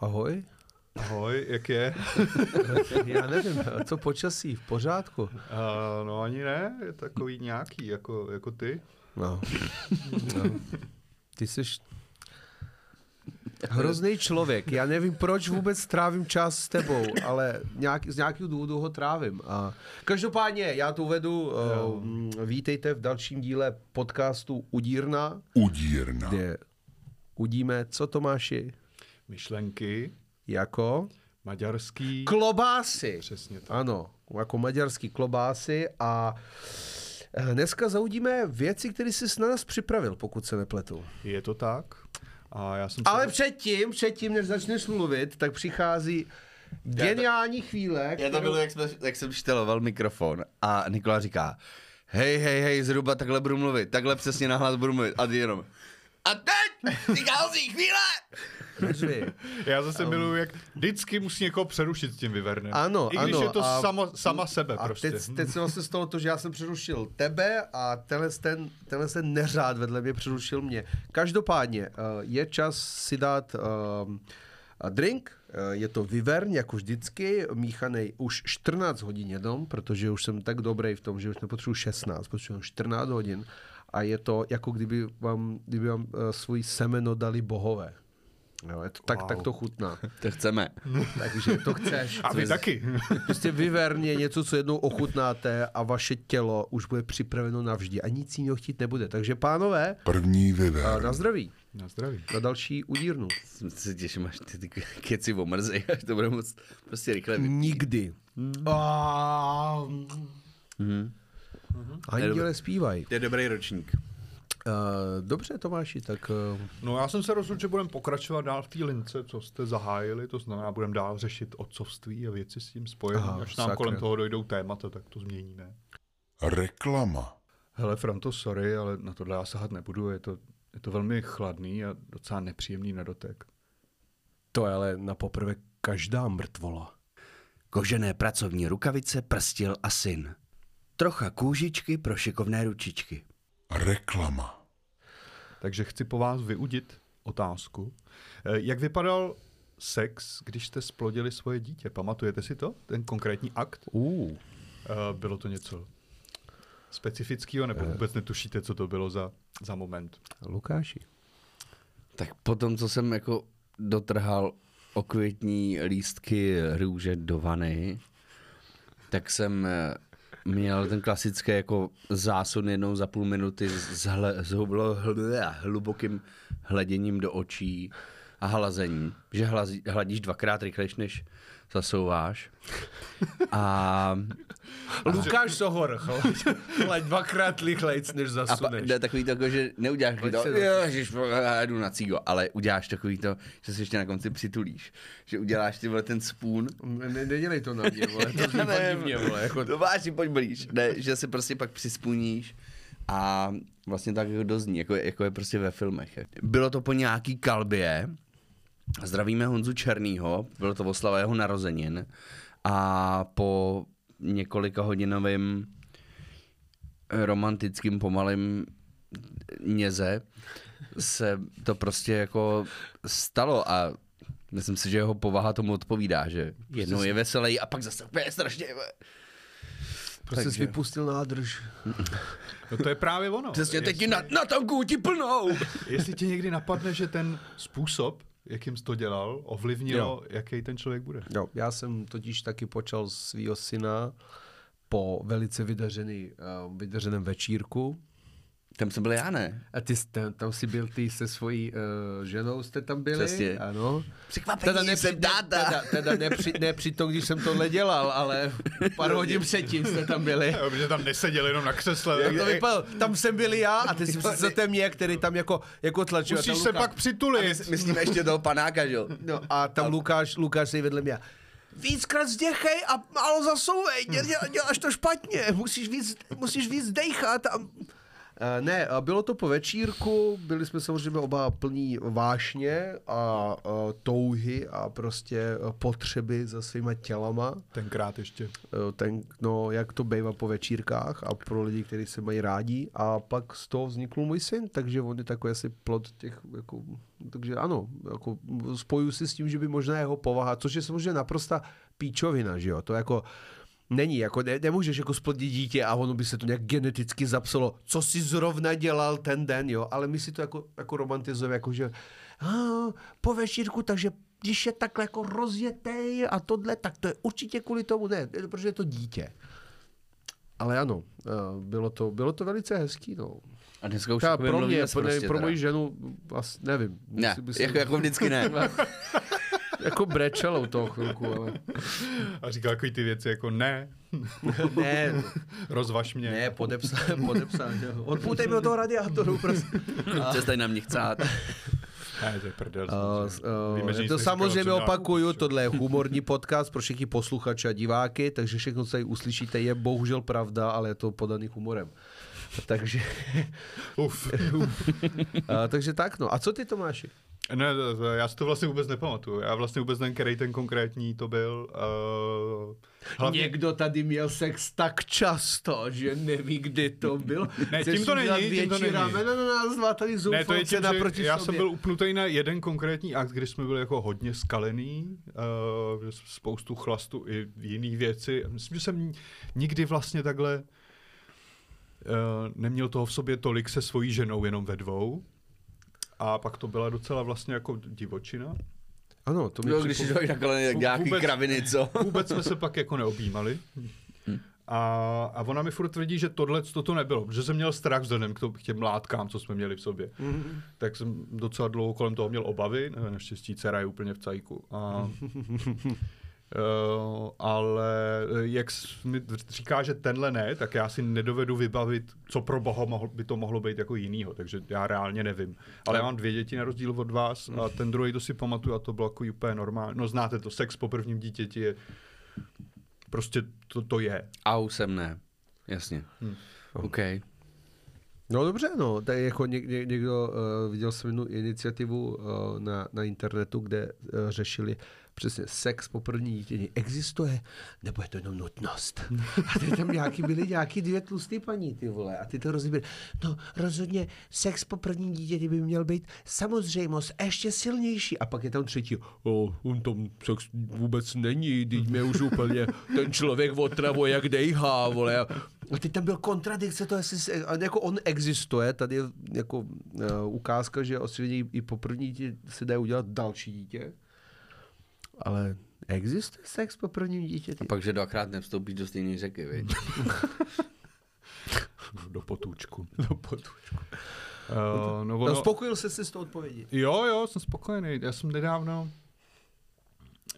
Ahoj. Ahoj, jak je? Já nevím, co počasí, v pořádku? Uh, no ani ne, je takový nějaký, jako, jako ty. No. no. Ty jsi hrozný člověk. Já nevím, proč vůbec trávím čas s tebou, ale nějak, z nějakého důvodu ho trávím. A každopádně, já tu vedu, uh, vítejte v dalším díle podcastu Udírna. Udírna. Kde udíme, co Tomáši? Myšlenky. Jako? Maďarský. Klobásy. Přesně tak. Ano, jako maďarský klobásy a eh, dneska zaudíme věci, které jsi na nás připravil, pokud se nepletu. Je to tak. A já jsem Ale se... předtím, předtím, než začneš mluvit, tak přichází geniální chvíle. Já to bylo, jak, jsme, jak jsem šteloval mikrofon a Nikola říká, hej, hej, hej, zhruba takhle budu mluvit, takhle přesně nahlas budu mluvit a ty jenom, a teď, přichází chvíle! Neřvi. Já zase miluju, jak vždycky musí někoho přerušit s tím vyvernem. Ano, I když ano. je to a, samo, sama sebe a prostě. teď, teď se vlastně stalo to, že já jsem přerušil tebe a tenhle ten, tenhle ten neřád vedle mě přerušil mě. Každopádně uh, je čas si dát uh, drink, uh, je to Vivern, jako vždycky, míchaný už 14 hodin jenom, protože už jsem tak dobrý v tom, že už nepotřebuji 16, potřebuji 14 hodin a je to jako kdyby vám, kdyby vám svůj semeno dali bohové. Jo, je to, tak, Wow. tak to chutná. To chceme. Takže to chceš. A vy taky. Prostě vyvern je něco, co jednou ochutnáte a vaše tělo už bude připraveno navždy a nic jiného chtít nebude. Takže pánové, První a vyver. na zdraví, Na zdraví. na další udírnu. Se těším, až ty, ty keci omrzej, až to bude moc prostě rychle vypít. Nikdy. A... Mhm. Anděle zpívají. To je dobrý ročník. Uh, dobře, Tomáši, tak uh, No já jsem se rozhodl, že budeme pokračovat dál v té lince, co jste zahájili, to znamená, budeme dál řešit otcovství a věci s tím spojené. Aha, Až nám sakra. kolem toho dojdou témata, tak to změníme. Reklama. Hele, Franto, sorry, ale na tohle já sahat nebudu, je to, je to velmi chladný a docela nepříjemný na dotek. to je ale na poprvé každá mrtvola. Kožené pracovní rukavice, prstil a syn. Trocha kůžičky pro šikovné ručičky. Reklama. Takže chci po vás vyudit otázku. Eh, Jak vypadal sex, když jste splodili svoje dítě? Pamatujete si to? Ten konkrétní akt? Uh, Eh, Bylo to něco specifického, nebo vůbec netušíte, co to bylo za, za moment? Lukáši. Tak potom, co jsem jako dotrhal okvětní lístky růže do vany, tak jsem eh, měl ten klasický jako zásun jednou za půl minuty s, hle, s hublo, hl, hlubokým hleděním do očí a hlazením, že hlazí, hladíš dvakrát rychlejš, než zasouváš. A, Lukáš Sohor, chlaď dvakrát rychlejc, než a pa, zasuneš. ne, takový to, jako, že neuděláš to, ježiš, já jdu na cígo, ale uděláš takový to, že se ještě na konci přitulíš, že uděláš ty vole ten spůn Ne, ne, nedělej to na mě, vole, to zní fakt divně, vole, jako, To vážně, pojď blíž. Ne, že se prostě pak přispůníš a vlastně tak jako dozní, jako, je- jako je prostě ve filmech. Bylo to po nějaký kalbě, zdravíme Honzu Černýho, bylo to oslava jeho narozenin a po několika hodinovým romantickým pomalým něze se to prostě jako stalo a myslím si, že jeho povaha tomu odpovídá, že jednou je veselý a pak zase úplně strašně prostě jsi takže- vypustil nádrž. No to je právě ono. Přesně, teď Jestli- ti na, na tanku ti plnou. Jestli tě někdy napadne, že ten způsob, jakým jsi to dělal, ovlivnilo, jaký ten člověk bude. Jo, já jsem totiž taky počal svého syna po velice vydařený, uh, vydařeném večírku. Tam jsem byl já, ne? A ty jste, tam si byl ty se svojí uh, ženou, jste tam byli? Přesně. Ano. Překvapení, jsem táta. Teda, teda ne, při, ne při tom, když jsem tohle dělal, ale pár hodin předtím jste tam byli. Protože tam neseděl jenom na křesle. Jak to vypadalo? Tam jsem byl já a ty si představte mě, který tam jako, jako tlačil. a Musíš tam se Lukáš- pak přitulit. Myslím ještě toho panáka, že jo? No a tam Lukáš, Lukáš se vedle mě. Víckrát zděchej a málo zasouvej, děl, děláš to špatně, musíš víc, musíš víc dejchat a Eh, Ne, a bylo to po večírku, byli jsme samozřejmě oba plní vášně a, a touhy a prostě eh, potřeby za svýma tělama. Tenkrát ještě. Eh, Ten, no, jak to bývá po večírkách a pro lidi, kteří se mají rádi. A pak z toho vznikl můj syn, takže on je takový asi plod těch, jako, takže ano, jako spojuju si s tím, že by možná jeho povaha, což je samozřejmě naprosta píčovina, že jo, to jako, Není, jako ne, nemůžeš jako splodit dítě a ono by se to nějak geneticky zapsalo, co si zrovna dělal ten den, jo, ale my si to jako, jako romantizujeme, jako že a, po večírku, takže když je takhle jako rozjetej a tohle, tak to je určitě kvůli tomu, ne, protože je to dítě. Ale ano, eh, bylo to, bylo to velice hezký, no. A dneska už pro mě, pro, prostě pro moji ženu, asi nevím. Ne, se- jako, jako vždycky ne. jako brečelo toho chvilku, ale A říkal takový ty věci jako ne, ne, rozvaž mě. ne, podepsán. jo. Odpoutej mi od toho radiátoru, prostě. Přestaň na mě chcát. Ne, to je prdel. Uh, samozřejmě. uh, Víme, že to samozřejmě opakuju, tohle je humorní podcast pro všechny posluchače a diváky, takže všechno, co tady uslyšíte, je bohužel pravda, ale je to podaný humorem. Takže, Uf. uh, takže tak, no. A co ty, Tomáši? Ne, já si to vlastně vůbec nepamatuju. Já vlastně vůbec nevím, který ten konkrétní to byl. Uh, hlavně, Někdo tady měl sex tak často, že neví, kdy to bylo. Ne, Chceš tím to není, tím to není. ramena na nás dva tady ne, to je tím, naproti já sobě. jsem byl upnutý na jeden konkrétní akt, kdy jsme byli jako hodně skalený, uh, spoustu chlastu i jiný věci. Myslím, že jsem nikdy vlastně takhle uh, neměl toho v sobě tolik se svojí ženou, jenom ve dvou. A pak to byla docela vlastně jako divočina. Ano, to mi Jo, když si připom- člověk takhle nějaký Vůbec- kraviny, co? Vůbec jsme se pak jako neobjímali. A, a ona mi furt tvrdí, že tohle to nebylo, protože jsem měl strach vzhledem k, to, k těm látkám, co jsme měli v sobě. Mm. Tak jsem docela dlouho kolem toho měl obavy, naštěstí dcera je úplně v cajku. A, Uh, ale eh, jak mi říká, že tenhle ne, tak já si nedovedu vybavit, co pro boha mohl, by to mohlo být jako jinýho, takže já reálně nevím. Ale já mám dvě děti na rozdíl od vás a ten druhý to si pamatuju a to bylo jako úplně normální. No znáte to, sex po prvním dítěti je prostě to, to je. A už jsem ne. Jasně. Hm. OK. No dobře, no, tak jako něk, ně, někdo, uh, viděl jsem jednu iniciativu uh, na, na internetu, kde uh, řešili přesně sex po první dítě. Existuje, nebo je to jenom nutnost? A ty tam nějaký byly nějaký dvě tlustý paní, ty vole, a ty to rozbíry. No rozhodně sex po první dítě by měl být samozřejmost, ještě silnější. A pak je tam třetí, o, on tam sex vůbec není, teď mě už úplně ten člověk otravuje, jak dejhá, vole. A teď tam byl kontradikce, to jestli, jako on existuje, tady je jako uh, ukázka, že ostředně i po první dítě se dá udělat další dítě, ale existuje sex po prvním dítěti? A pak, že dvakrát nevstoupíš do stejné řeky, viď? Do potůčku. No, potučku. Uh, no, No, ono, spokojil jsi se s tou odpovědí. Jo, jo, jsem spokojený. Já jsem nedávno,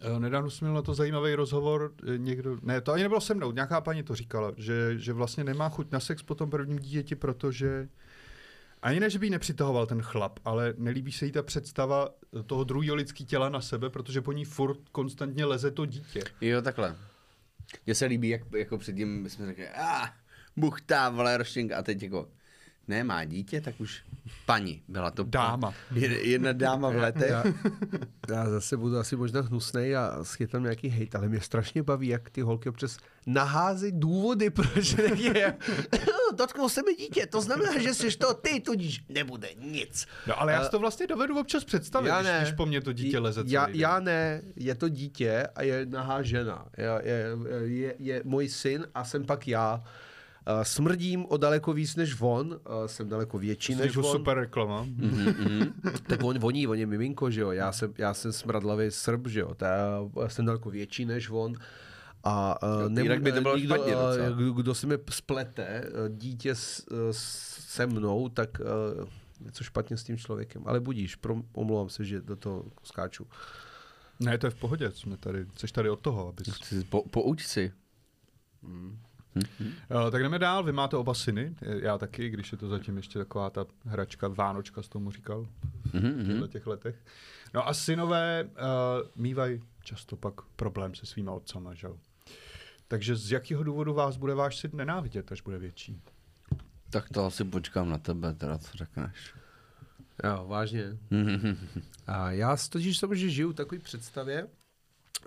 eh, nedávno jsem měl na to zajímavý rozhovor, eh, někdo, ne, to ani nebylo se mnou, nějaká paní to říkala, že, že vlastně nemá chuť na sex po tom prvním dítěti, protože ani ne, že by jí nepřitahoval ten chlap, ale nelíbí se jí ta představa toho druhého lidského těla na sebe, protože po ní furt konstantně leze to dítě. Jo, takhle. Mně se líbí, jak jako předtím jsme řekli, a buchtá, vole, a teď jako, ne, má dítě, tak už paní, byla to Dáma. Je- Jedna dáma v letech. Já, já zase budu asi možná hnusnej a schytám nějaký hejt, ale mě strašně baví, jak ty holky občas naházejí důvody, proč je. Dotknul se mi dítě, to znamená, že jsi to ty, tudíž nebude nic. No ale já si to vlastně dovedu občas představit, Já když, ne. když po mně to dítě leze já, den. já ne, je to dítě a je nahá žena. Je, je, je, je můj syn a jsem pak já. Uh, smrdím o daleko víc než on, uh, jsem daleko větší Jsi než jako on. super reklama. Tak on voní, on je miminko, že jo, já jsem, já jsem smradlavý srb, že jo, ta, já jsem daleko větší než on. A uh, jinak by to bylo nikdo, špatně uh, kdo, si mi splete uh, dítě s, uh, se mnou, tak uh, něco špatně s tím člověkem. Ale budíš, prom, omlouvám se, že do toho skáču. Ne, to je v pohodě, jsme tady, jsi tady od toho, abys... Po, pouč si. Uh, tak jdeme dál, vy máte oba syny, já taky, když je to zatím ještě taková ta hračka Vánočka, s tomu říkal v těchto těch letech. No a synové uh, mývají často pak problém se svýma otcama, že jo? Takže z jakého důvodu vás bude váš syn nenávidět, až bude větší? Tak to asi počkám na tebe, teda co řekneš. Jo, vážně. A já totiž samozřejmě žiju v takové představě,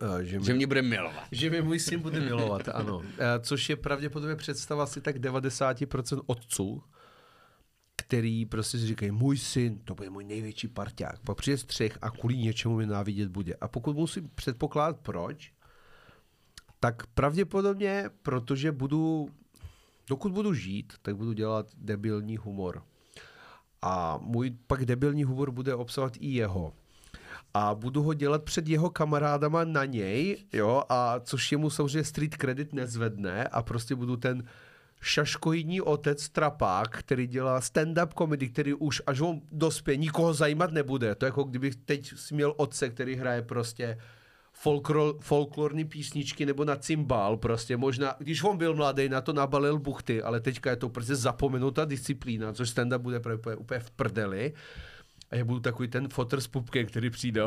eh, že, Že mě, mě bude milovat. že mě můj syn bude milovat, ano. Eh, Což je pravděpodobně představa asi tak 90% otců, který prostě si říkají, můj syn, to bude můj největší parťák. Pak přijde střech a kvůli něčemu mě návidět bude. A pokud musím předpokládat proč, tak pravděpodobně, protože budu, dokud budu žít, tak budu dělat debilní humor. A můj pak debilní humor bude obsahovat i jeho. A budu ho dělat před jeho kamarádama na něj, jo, a což jemu samozřejmě street credit nezvedne a prostě budu ten šaškoidní otec trapák, který dělá stand-up comedy, který už až on dospě, nikoho zajímat nebude. To je jako kdybych teď si měl otce, který hraje prostě folklor, folklorní písničky nebo na cymbál prostě možná, když on byl mladý, na to nabalil buchty, ale teďka je to prostě zapomenutá disciplína, což stand-up bude právě úplně v prdeli. A já budu takový ten fotr s pupkem, který přijde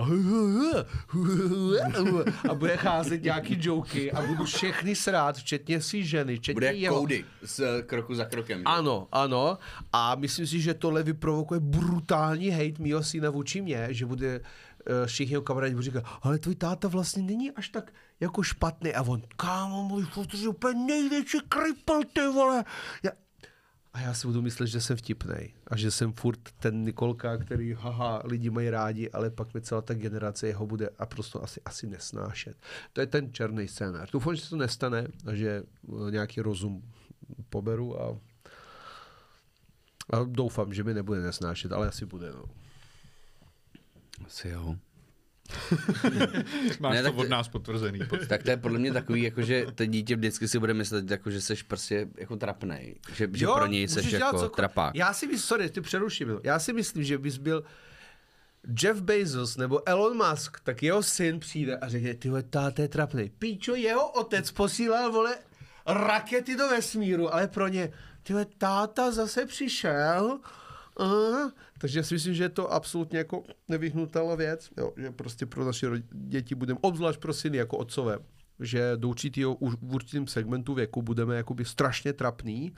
a bude cházet nějaký joky a budu všechny srát, včetně si ženy, včetně Bude jeho. Cody z kroku za krokem. že? Ano, ano. A myslím si, že tohle vyprovokuje brutální hate mýho syna vůči mě, že bude uh, všichni jeho kamarádi budou říkat, ale tvůj táta vlastně není až tak jako špatný. A on, kámo, můj fotr je úplně největší kripl, ty vole. Já, a já si budu myslet, že jsem vtipnej a že jsem furt ten Nikolka, který haha, lidi mají rádi, ale pak mi celá ta generace jeho bude a prostě asi, asi nesnášet. To je ten černý scénář. Doufám, že se to nestane a že eh, nějaký rozum poberu a, a doufám, že mi nebude nesnášet, ale asi bude. No. Asi jo. Máš Ne, to od nás potvrzený. Tak to je podle mě takový, jako že to dítě vždycky si bude myslet, jako, že seš prostě jako trapnej. Že, že pro něj seš dělat jako cokoliv. trapák. Já si myslím, sorry, ty přeruším. jo. Já si myslím, že bys byl Jeff Bezos nebo Elon Musk, tak jeho syn přijde a řekne, ty vole, táta je trapnej. Píčo, jeho otec posílal, vole, rakety do vesmíru, ale pro ně, ty vole, táta zase přišel, Uh, takže já si myslím, že je to absolutně jako nevyhnutelná věc, jo, že prostě pro naše děti budeme, obzvlášť pro syny jako otcové, že do určitého, už v určitém segmentu věku budeme jakoby strašně trapný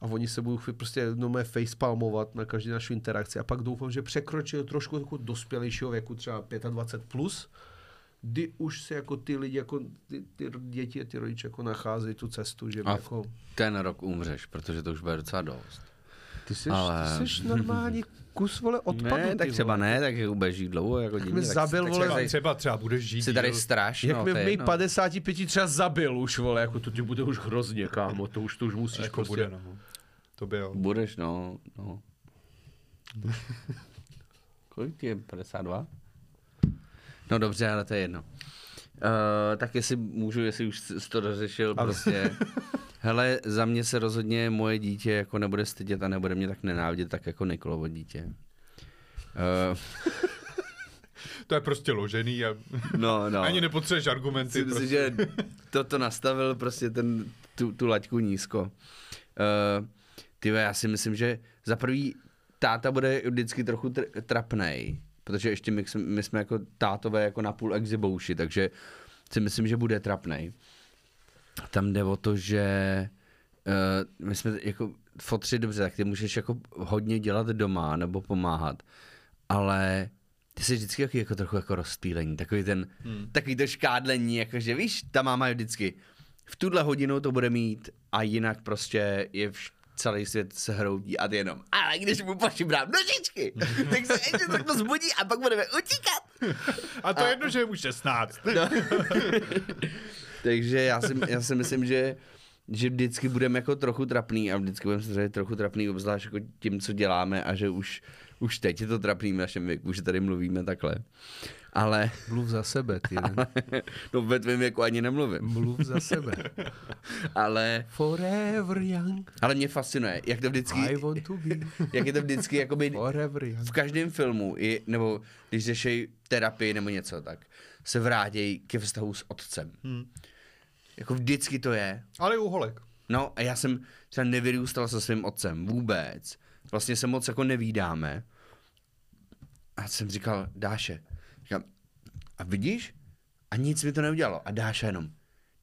a oni se budou chvíli prostě normálně facepalmovat na každý naši interakci a pak doufám, že překročí trošku jako dospělejšího věku, třeba 25+, plus, kdy už se jako ty lidi, jako ty, ty děti a ty rodiče jako nacházejí tu cestu, že A jako... ten rok umřeš, protože to už bude docela dost. Ty jsi, ale- ty jsi normální kus, vole, odpadu. ne, tak třeba vole. ne, tak budeš žít dlouho, jako Tak divně, mi tak, zabil, tak vole, Třeba, třeba, třeba budeš žít jsi tady díl. strašně, Jak no, mi v mých jedno. 55 třeba zabil už, vole, jako to ti bude už hrozně, kámo, to už, to už musíš jako prostě... bude, no. To by jo. Budeš, no, no. Kolik ti je? 52? No dobře, ale to je jedno. Uh, tak jestli můžu, jestli už jsi to dořešil, prostě. Hele, za mě se rozhodně moje dítě jako nebude stydět a nebude mě tak nenávidět, tak jako Nikolovo dítě. Uh, To je prostě ložený a no, no. ani nepotřebuješ argumenty. Myslím Prostě. si, že toto nastavil prostě ten, tu, tu laťku nízko. Uh, ty já si myslím, že za prvý táta bude vždycky trochu tr- trapnej, protože ještě my, jsme- my jsme jako tátové jako napůl exibouši, takže si myslím, že bude trapnej. Tam jde o to, že uh, my jsme jako fotři dobře, tak ty můžeš jako hodně dělat doma nebo pomáhat, ale ty jsi vždycky jako, jako trochu jako rozptýlení, takový ten, hmm. takový to škádlení, jakože víš, ta máma je vždycky v tuhle hodinu to bude mít a jinak prostě je vš- celý svět se hroutí a ty jenom, ale když mu pošimrám nožičky, tak se ještě trochu zbudí a pak budeme utíkat. A to je jedno, že je mu 16. No. Takže já si, já si myslím, že že vždycky budeme jako trochu trapný a vždycky budeme se trochu trapný, obzvlášť jako tím, co děláme a že už, už teď je to trapný v našem věku, že tady mluvíme takhle. Ale Mluv za sebe, ty. ne? no ve tvém věku ani nemluvím. Mluv za sebe. Ale, Forever young, ale mě fascinuje, jak to I vždycky, want to be jak je to vždycky jakoby forever young. v každém filmu, i, nebo když řeší terapii nebo něco, tak se vrátějí ke vztahu s otcem. Hmm. Jako vždycky to je. Ale u holek. No a já jsem třeba nevyrůstal se svým otcem vůbec. Vlastně se moc jako nevídáme. A jsem říkal, Dáše, říkám, a vidíš? A nic mi to neudělalo. A Dáša jenom,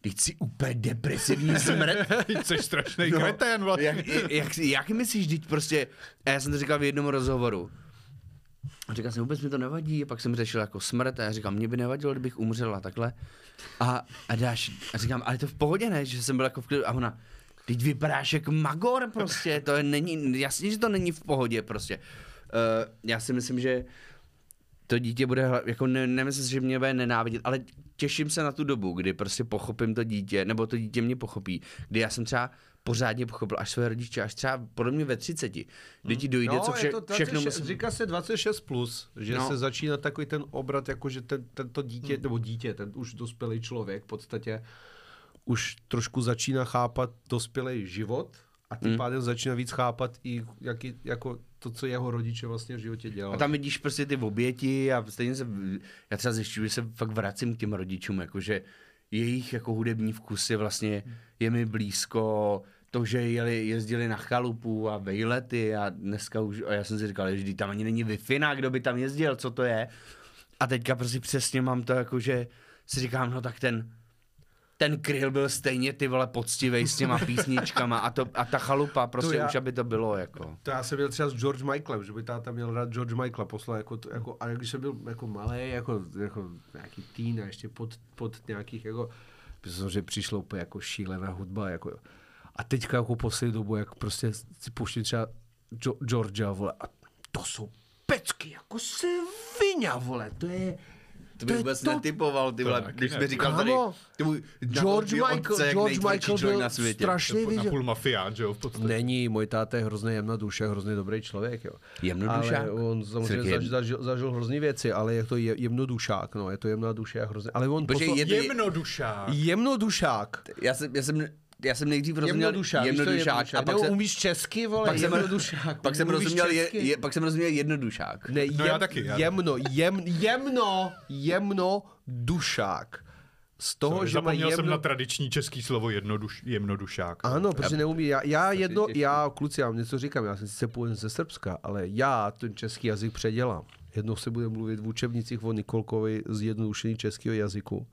Teď jsi úplně depresivní smrt. Jsi strašný no. kretén vlastně. jak, jak, jak myslíš, teď prostě, a já jsem to říkal v jednom rozhovoru, a říkal jsem, vůbec mi to nevadí, a pak jsem řešil jako smrt a já říkám, mě by nevadilo, kdybych umřel a takhle. A, a dáš, a říkám, ale to v pohodě ne, že jsem byl jako v klidu, a ona, teď vypadáš jak magor prostě, to je, není, jasně, že to není v pohodě prostě. Uh, já si myslím, že to dítě bude, jako ne, nemyslím si, že mě bude nenávidět, ale těším se na tu dobu, kdy prostě pochopím to dítě, nebo to dítě mě pochopí, kdy já jsem třeba pořádně pochopil až své rodiče, až třeba podle mě ve 30, kdy ti dojde, co vše, je to všechno 26, musím... Říká se 26 plus, že No. se začíná takový ten obrat, jako že ten, tento dítě, nebo dítě, ten už dospělý člověk v podstatě už trošku začíná chápat dospělý život a tím Hmm. pádem začíná víc chápat i jaký, jako to, co jeho rodiče vlastně v životě dělali. A tam vidíš prostě ty oběti a stejně se, já třeba zjišťuji, že se fakt vracím k těm rodičům, jakože jejich jako hudební vkusy vlastně je mi blízko, to, že jeli, jezdili na chalupu a vejlety a dneska už, a já jsem si říkal, že tam ani není wi kdo by tam jezdil, co to je. A teďka prostě přesně mám to jako, že si říkám, no tak ten, ten kryl byl stejně ty vole poctivej s těma písničkama a, to, a ta chalupa, prostě já- už aby to bylo jako. To já jsem měl třeba s George Michaelem, že by táta měl rád George Michaela, poslal jako, jako a když jsem byl jako malý, jako, jako nějaký teen a ještě pod, pod nějakých jako, myslím, že přišlo úplně jako šílená hudba, jako, a teďka jako poslední dobu, jak prostě si pouštím třeba jo, Georgia, vole, a to jsou pecky, jako svině, vole, to je, To bych je vůbec to- netypoval, ty vole, když jsme říkal tady, ty můj, George Michael, otce George Michael člověk byl na světě. strašný Na půl mafián, že jo, v podstatě. Není, můj táta je hrozně jemná duše, hrozně dobrý člověk, jo. Jemnodušák? Ale on samozřejmě zažil, zažil, zažil hrozný věci, ale je to je, jemnodušák, no, je to jemná duše a hrozně, ale on Počkej, poslal, je to- Jemnodušák. jemnodušák. Já jsem, já jsem, já jsem nejdřív rozuměl Jemnodušák, víš, to je a pak jsem, umíš český, vole, pak jsem, jemnodušák. pak jsem rozuměl, je, česky? je, pak jsem rozuměl jednodušák. Ne, No jem, já taky, já- jemno, jem, jemno, jemno, dušák. Z toho, Sorry, že Zapomněl jsem jemno... na tradiční český slovo jednoduš, jemnodušák. Ano, protože neumí. Já, já jedno, já, kluci, já vám něco říkám, já jsem sice původem ze Srbska, ale já ten český jazyk předělám. Jednou se bude mluvit v učebnicích o Nikolkovi zjednodušení českého jazyku.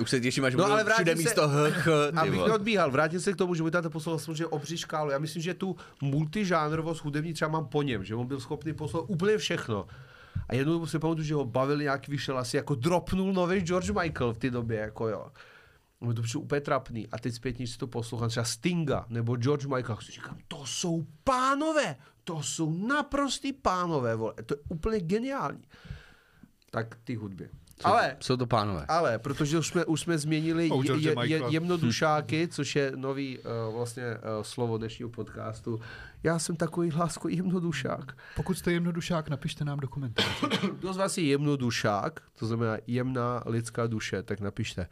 Už se těším, až No, ale všude se- místo h, ch, ty Abych vole. neodbíhal, vrátím se k tomu, že můj táta poslal samozřejmě obří škálu. Já myslím, že tu multižánrovost hudební třeba mám po něm, že on byl schopný poslat úplně všechno. A jednou si pamatuju, že ho bavil nějak vyšel asi jako dropnul nový George Michael v té době, jako jo. No to přišlo úplně trapný. A teď zpětně si to poslouchám, třeba Stinga nebo George Michael. Si říkám, to jsou pánové, to jsou naprostý pánové, vole. To je úplně geniální. Tak ty hudby. Ale, Jsou to pánové. ale, protože už jsme, už jsme změnili Oh, je, je, jemnodušáky, což je nový uh, vlastně uh, slovo dnešního podcastu. Já jsem takový hlásko jemnodušák. Pokud jste jemnodušák, napište nám do komentářů. Kdo z vás je jemnodušák, to znamená jemná lidská duše, tak napište.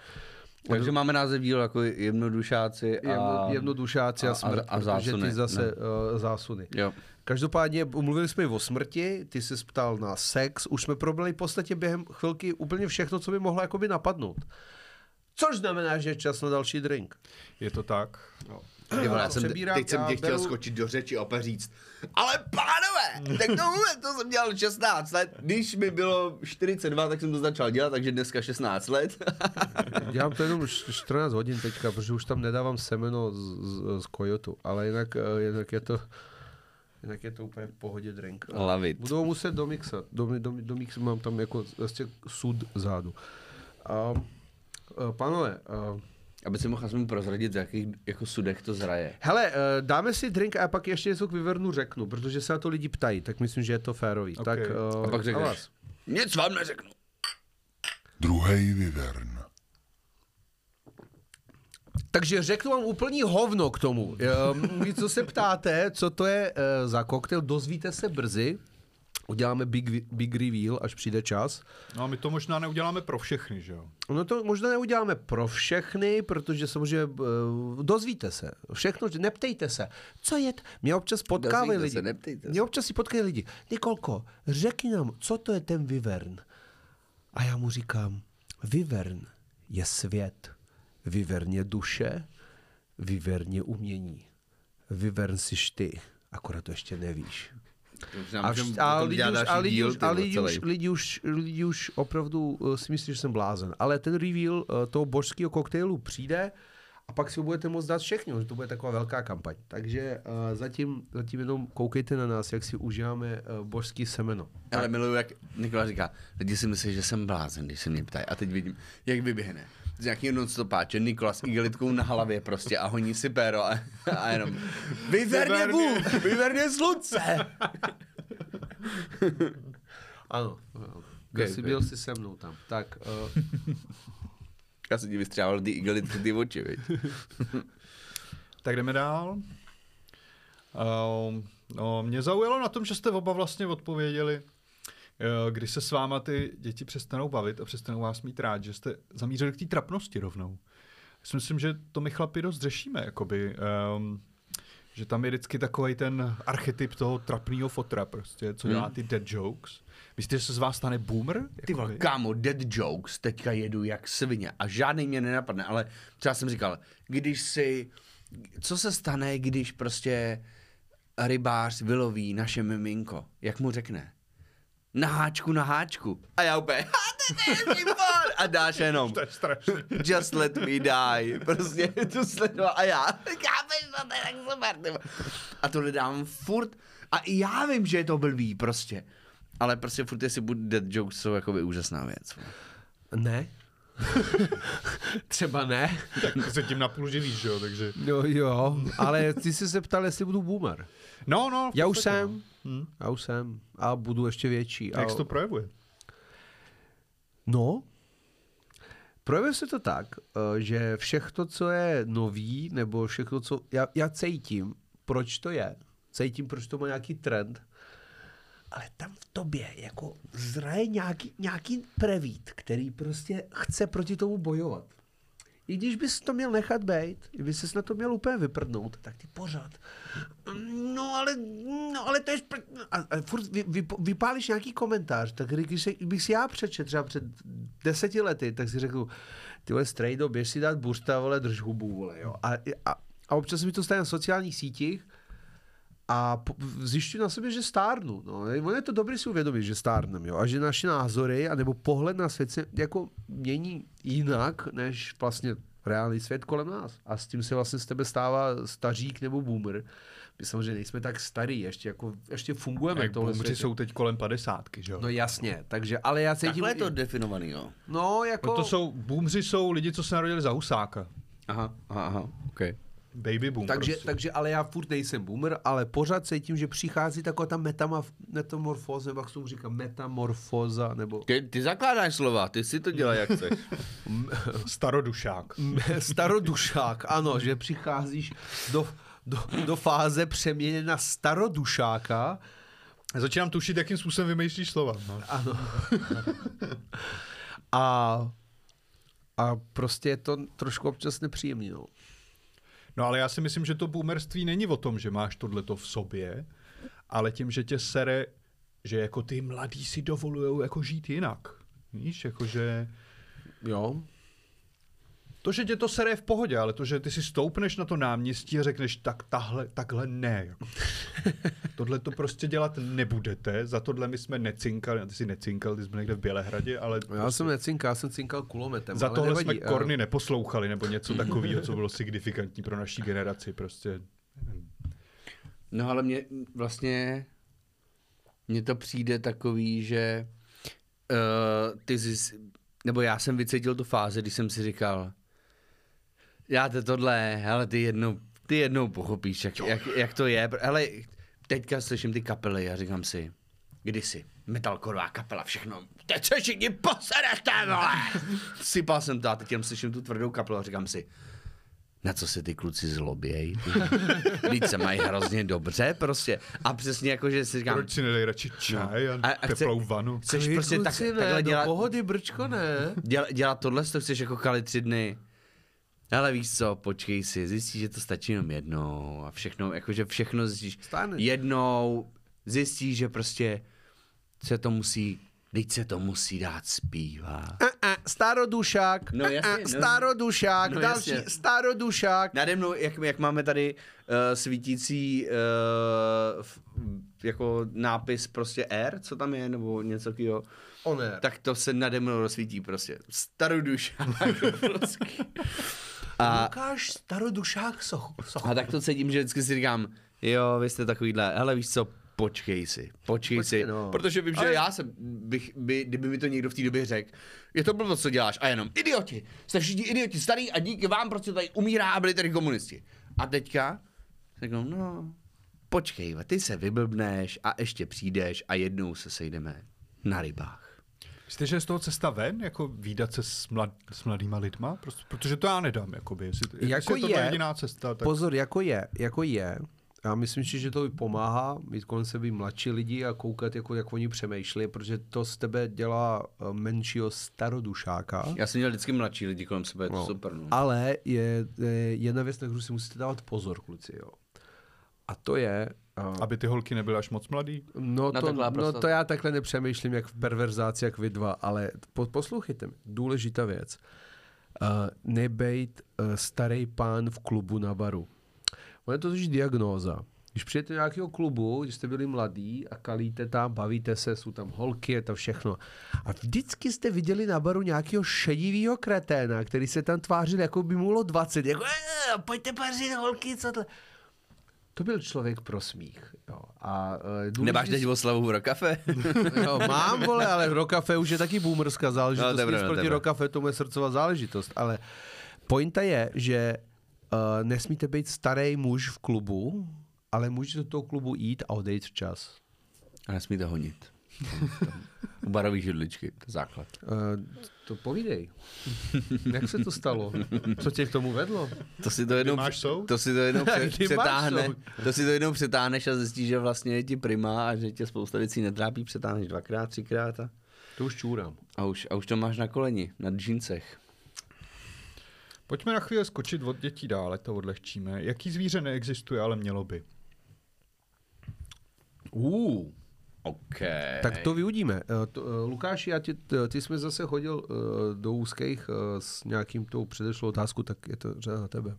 Takže máme název dílu jako jednodušáci a... Jemno, jemnodušáci a, a- smrt, a protože zásuny, ty zase ne. uh, zásuny. Jo. Každopádně mluvili jsme i o smrti, ty jsi ptal na sex, už jsme probrali v podstatě během chvilky úplně všechno, co by mohlo jakoby napadnout. Což znamená, že je čas na další drink. Je to tak? Ty vole, já jsem, Přebírám, teď jsem tě chtěl beru- skočit do řeči a opět říct, ale pánové, tak to vůbec, to jsem dělal 16 let, když mi bylo 42, tak jsem to začal dělat, takže dneska 16 let. Dělám to jenom š- 14 hodin teďka, protože už tam nedávám semeno z, z, z kojotu, ale jinak, eh, jinak je to jinak je to úplně v pohodě drink. Love it. Budu ho muset domixat. Do, do, do mixu mám tam jako vlastně sud zádu. A, uh, panové, uh, Aby si mohl aspoň prozradit, z jakých jako sudech to zraje. hele, uh, dáme si drink a pak ještě něco k Vivernu řeknu, protože se na to lidi ptají, tak myslím, že je to férový. Ok. Tak, uh, A pak řekneš. Nic vám neřeknu. Druhý vyvern. Takže řeknu vám úplný hovno k tomu. Ehm, Vy, co se ptáte, co to je eh, za koktejl, dozvíte se brzy. Uděláme big, big reveal, až přijde čas. No a my to možná neuděláme pro všechny, že jo? No to možná neuděláme pro všechny, protože samozřejmě uh, dozvíte se. Všechno, neptejte se. Co je? t- Mě občas potkávají Dozvíte lidi. se, neptejte se. Mě občas si potkají lidi. Nikolko, řekni nám, co to je ten Vivern? A já mu říkám, Vivern je svět. Vivern je duše, Vivern je umění. Vivern jsi ty, akorát to ještě nevíš. A, vš- a, lidi, už, a, lidi, už, a lidi, už, lidi, už, lidi už opravdu uh, si myslí, že jsem blázen. Ale ten reveal uh, toho božského koktejlu přijde a pak si ho budete moct dát všechno, že to bude taková velká kampaň. Takže uh, zatím, zatím jenom koukejte na nás, jak si užíváme uh, božský semeno. Ale miluju, jak Nikola říká, lidi si myslí, že jsem blázen, když se mě ptají. A teď vidím, jak vyběhne. Z nějakého nonstopáče, Nikola s igelitkou na hlavě prostě a honí si péro a, a jenom vyverně Bůh, vyverně slunce. Ano. ano. Okay, jsi byl si se mnou tam. Tak, uh, Já jsem ti vystřával ty igelitky ty oči, viď? Tak jdeme dál. Uh, no, mě zaujalo na tom, že jste oba vlastně odpověděli, když se s váma ty děti přestanou bavit a přestanou vás mít rád, že jste zamířili k té trapnosti rovnou. Já si myslím, že to my chlapi dost řešíme, jakoby, um, že tam je vždycky takový ten archetyp toho trapného fotra prostě, co dělá ty dead jokes. Myslíte, že se z vás stane boomer? Ty vole, kámo, dead jokes, teďka jedu jak svině a žádný mě nenapadne, ale třeba jsem říkal, když si, co se stane, když prostě rybář vyloví naše miminko, jak mu řekne? Na háčku, na háčku. A já úplně, a dáš jenom, To je strašný. just let me die. Prostě to sledoval a já, chápeš, to, to je tak super. A to dám furt, a i já vím, že je to blbý prostě. Ale prostě furt jestli budu dead jokes jsou jakoby úžasná věc. ne. Třeba ne. Tak se tím napůl živíš, že jo, takže... Jo, jo, ale ty jsi se ptal, jestli budu boomer. No, no. Já už jsem. Hm. Já už jsem. A budu ještě větší. No. Jak a... se to projevuje? No, projevuje se to tak, eh, že všechno, co je nový, nebo všechno, co... Já, já cítím, proč to je. Cítím, proč to má nějaký trend. Ale tam v tobě jako zraje nějaký, nějaký prevít, který prostě chce proti tomu bojovat. I když bys to měl nechat být, i bys se na to měl úplně vyprdnout, tak ty pořád. No ale, no ale to je špr... A, a furt vy, vy, vypálíš nějaký komentář, tak když se, bych si já přečet třeba před deseti lety, tak si řeknu, ty vole strejdo, běž si dát bursta, vole, drž hubu, vole, jo. A, a, a občas mi to stane na sociálních sítích, a zjišťuji na sobě, že stárnu. No. Ono je to dobré si uvědomit, že stárnem, jo. A že naše názory, anebo pohled na svět se jako mění jinak, než vlastně reálný svět kolem nás. A s tím se vlastně z tebe stává stařík nebo boomer. My samozřejmě nejsme tak starý, ještě, jako, ještě fungujeme Jak v tomhle boomři světě. jsou teď kolem padesátky, že jo? No jasně, takže, ale já cítím... Takhle je to definovaný, jo. No, jako... No to jsou, boomři jsou lidi, co se narodili za Husáka. Aha, aha, aha, ok. Baby boom Takže, prostě. takže, ale já furt nejsem boomer, ale pořád cítím, že přichází taková ta metama, metamorfóza, nebo jak se tomu říká, metamorfóza, nebo Ty, ty zakládáš slova, ty si to dělej jak chceš. Starodušák. starodušák, ano, že přicházíš do, do, do fáze přeměny na starodušáka. Začínám tušit, jakým způsobem vymýšlíš slova. No. Ano. A, a prostě je to trošku občas nepříjemný, no. no ale já si myslím, že to boomerství není o tom, že máš tohleto v sobě, ale tím, že tě sere, že jako ty mladí si dovolujou jako žít jinak. Víš, jakože... Jo, To, že tě to sere je v pohodě, ale to, že ty si stoupneš na to náměstí a řekneš, tak tahle, takhle ne. Jako. tohle to prostě dělat nebudete, za tohle my jsme necinkali, ty jsi necinkal, ty jsme někde v Bělehradě, ale já jsem necinkal, já jsem cinkal kulometem. za tohle nevadí. jsme korny neposlouchali, nebo něco takového, co bylo signifikantní pro naší generaci. Prostě No ale mě vlastně, mně to přijde takový, že uh, ty jsi, nebo já jsem vycítil tu fázi, když jsem si říkal, já to tohle, ale ty jednou, ty jednou pochopíš, jak, jak, jak to je. Ale teďka slyším ty kapely a říkám si, kdysi, metalkorová kapela, všechno, teď se všichni poserete, vole! Sypal jsem to a teď jenom slyším tu tvrdou kapelu a říkám si, na co se ty kluci zlobějí? Víc se mají hrozně dobře prostě. A přesně jako, že si říkám, proč si nedej radši čaj a, No. A- a chce- teplou vanu? chceš prostě tak, Kluci, ne, takhle do dělat, pohody, brčko, ne. dělat, dělat tohle, to chceš jako kali tři dny. Ale víš co, počkej si, zjistíš, že to stačí jenom jednou a všechno, jakože všechno zjistíš Stane. jednou, zjistíš, že prostě se to musí, teď se to musí dát zpívat. A, a, starodušák, No a, jasně, a, no. starodušák, No další jasně. starodušák. Nade mnou, jak, jak máme tady uh, svítící, uh, f, jako nápis prostě R, co tam je, nebo něco takového, tak to se nade mnou rozsvítí prostě. Starodušák prostě. A, Lukáš starodušák soch. soch. a tak to cítím, že vždycky si říkám, jo, vy jste takovýhle, hele víš co, počkej si, počkej, Počkej, si, no. protože vím, že Ale- já jsem, bych, by, kdyby mi to někdo v té době řekl, je to blbost, co děláš, a jenom, idioti, jste všichni idioti starý a díky vám prostě tady umírá a byli tady komunisti. A teďka, řeknu, no, počkej, ty se vyblbneš a ještě přijdeš a jednou se sejdeme na rybách. Myslíte, že je z toho cesta ven, jako výdat se s, mlad, s mladýma lidma? Prostě, protože to já nedám, jakoby. Jestli, Jako jestli je to je. jediná cesta, tak... Pozor, jako je, jako je. Já myslím si, že to pomáhá mít kolem sebe mladší lidi a koukat, jako, jak oni přemýšlí, protože to z tebe dělá eh, menšího starodušáka. Já jsem měl vždycky mladší lidi kolem sebe, je to No. super, no. Ale je, je jedna věc, na kterou si musíte dávat pozor, kluci. Jo. A to je... Uh, Aby ty holky nebyly až moc mladý? no, to, no prostata. to já takhle nepřemýšlím, jak v perverzáci, jak vy dva, ale po, poslouchejte, důležitá věc. Uh, nebejt uh, starý pán v klubu na baru. On je to totiž diagnóza. Když přijete do nějakého klubu, když jste byli mladí a kalíte tam, bavíte se, jsou tam holky, je to všechno. A vždycky jste viděli na baru nějakého šedivého kreténa, který se tam tvářil, jako by mu bylo 20. Jako, "Eh, pojďte pařit holky, co to... To byl člověk pro smích. Jo. A, uh, Nemáš teď oslavu Rokafe? Jo, mám, vole, ale Rokafe už je taky boomerská záležitost. No, Nic no, proti. Rokafe, tomu je srdcová záležitost. Ale pointa je, že uh, nesmíte být starý muž v klubu, ale můžete do toho klubu jít a odejít včas. A nesmíte honit. U barový židličky, to je základ. Uh, to povídej. Jak se to stalo? Co tě k tomu vedlo? To si to jednou, máš soud? to si to jednou pře- přetáhne, to si to jednou přetáhneš a zjistíš, že vlastně je ti prima a že tě spousta věcí netrápí, přetáhneš dvakrát, třikrát a, To už čůrám. a, už, a už to máš na koleni, na džíncech. Pojďme na chvíli skočit od dětí dále, to odlehčíme. Jaký zvíře neexistuje, ale mělo by? Uh, OK. tak to vyudíme. To, uh, Lukáši, já tě, t- ty jsme zase hodil uh, do úzkých s nějakým tou předešlou otázku, tak je to řada na tebe.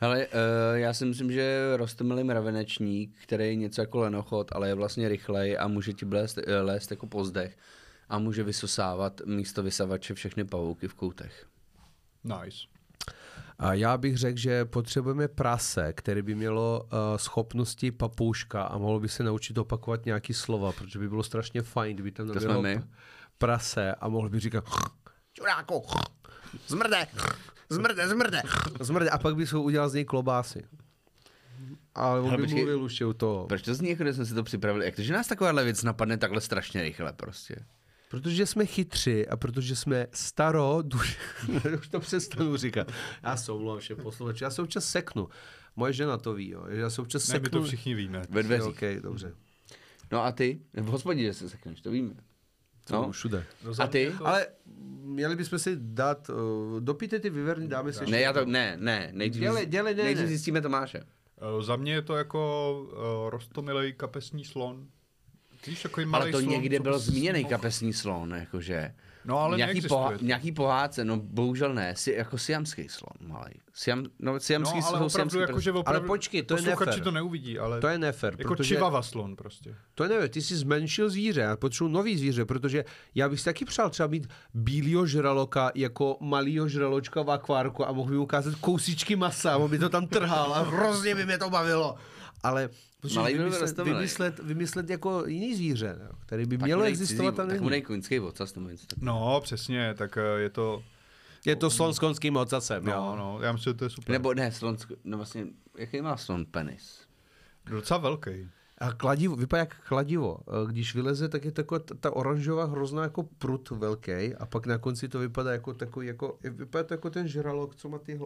Hele, uh, já si myslím, že rostomilý mravenečník, který je něco jako lenochod, ale je vlastně rychlej a může ti lézt, eh, lézt jako pozdech a může vysosávat místo vysavače všechny pavouky v koutech. Nice. A já bych řekl, že potřebujeme prase, které by mělo uh, schopnosti papouška a mohlo by se naučit opakovat nějaký slova, protože by bylo strašně fajn, kdyby tam p- prase a mohl by říkat čuráku, zmrde, zmrde, zmrde, zmrde a pak by se udělal z něj klobásy. Ale on by mluvil už u toho. Proč to zní, jako když jsme si to připravili? Jak to, že nás takováhle věc napadne takhle strašně rychle prostě? Protože jsme chytři a protože jsme staro, duš... už to přestanu říkat. Já se omlouvám všem posluchači, já se občas seknu. Moje žena to ví, jo. já se občas Ne, my seknu. to všichni víme. Ve dveřích. Ok, dobře. No a ty? V hospodě se sekneš, to víme. No. No. Všude. A ty? Ale měli bychom si dát, uh, dopíte ty vyverny, dáme si Ne, já to, ne, ne, nejdřív, Dělej, dělej, ne, nejdřív ne. zjistíme Tomáše. Uh, za mě je to jako uh, rostomilej kapesní slon. Víš, takový malý Ale to slon, někde byl bys zmíněný mohl- kapesní slon, jakože. No, ale nějaký, poha- nějaký pohádce, no bohužel ne, si, jako siamský slon malý. Siam, no, siamský No, ale opravdu, siamský jako, že opravdu, Ale počkej, to je nefér. to neuvidí, ale To je nefér, jako protože... čivava slon prostě. To je nevím, ty jsi zmenšil zvíře, já potřebuji nový zvíře, protože já bych si taky přál třeba mít bílýho žraloka jako malýho žraločka v akvárku a mohl by ukázat kousíčky masa, on by to tam trhal a hrozně by mě to bavilo. Ale Malý vymyslet, vymyslet, vymyslet jako jiný zvíře, no, který by mělo mu dej existovat cizí- Tak mu dej není. koňský ocas nebo něco tak. No, přesně, tak eh, je to, Je to slon s konským ocasem, no, jo. no, já myslím, že to je super. Nebo ne, slon, no vlastně, jaký má slon penis? Docela velký. A kladivo, vypadá jak kladivo. E, Když vyleze, tak je taková ta, ta oranžová hrozná jako prut velký a pak na konci to vypadá jako takový, jako, vypadá to jako ten žralok, co má ty, e,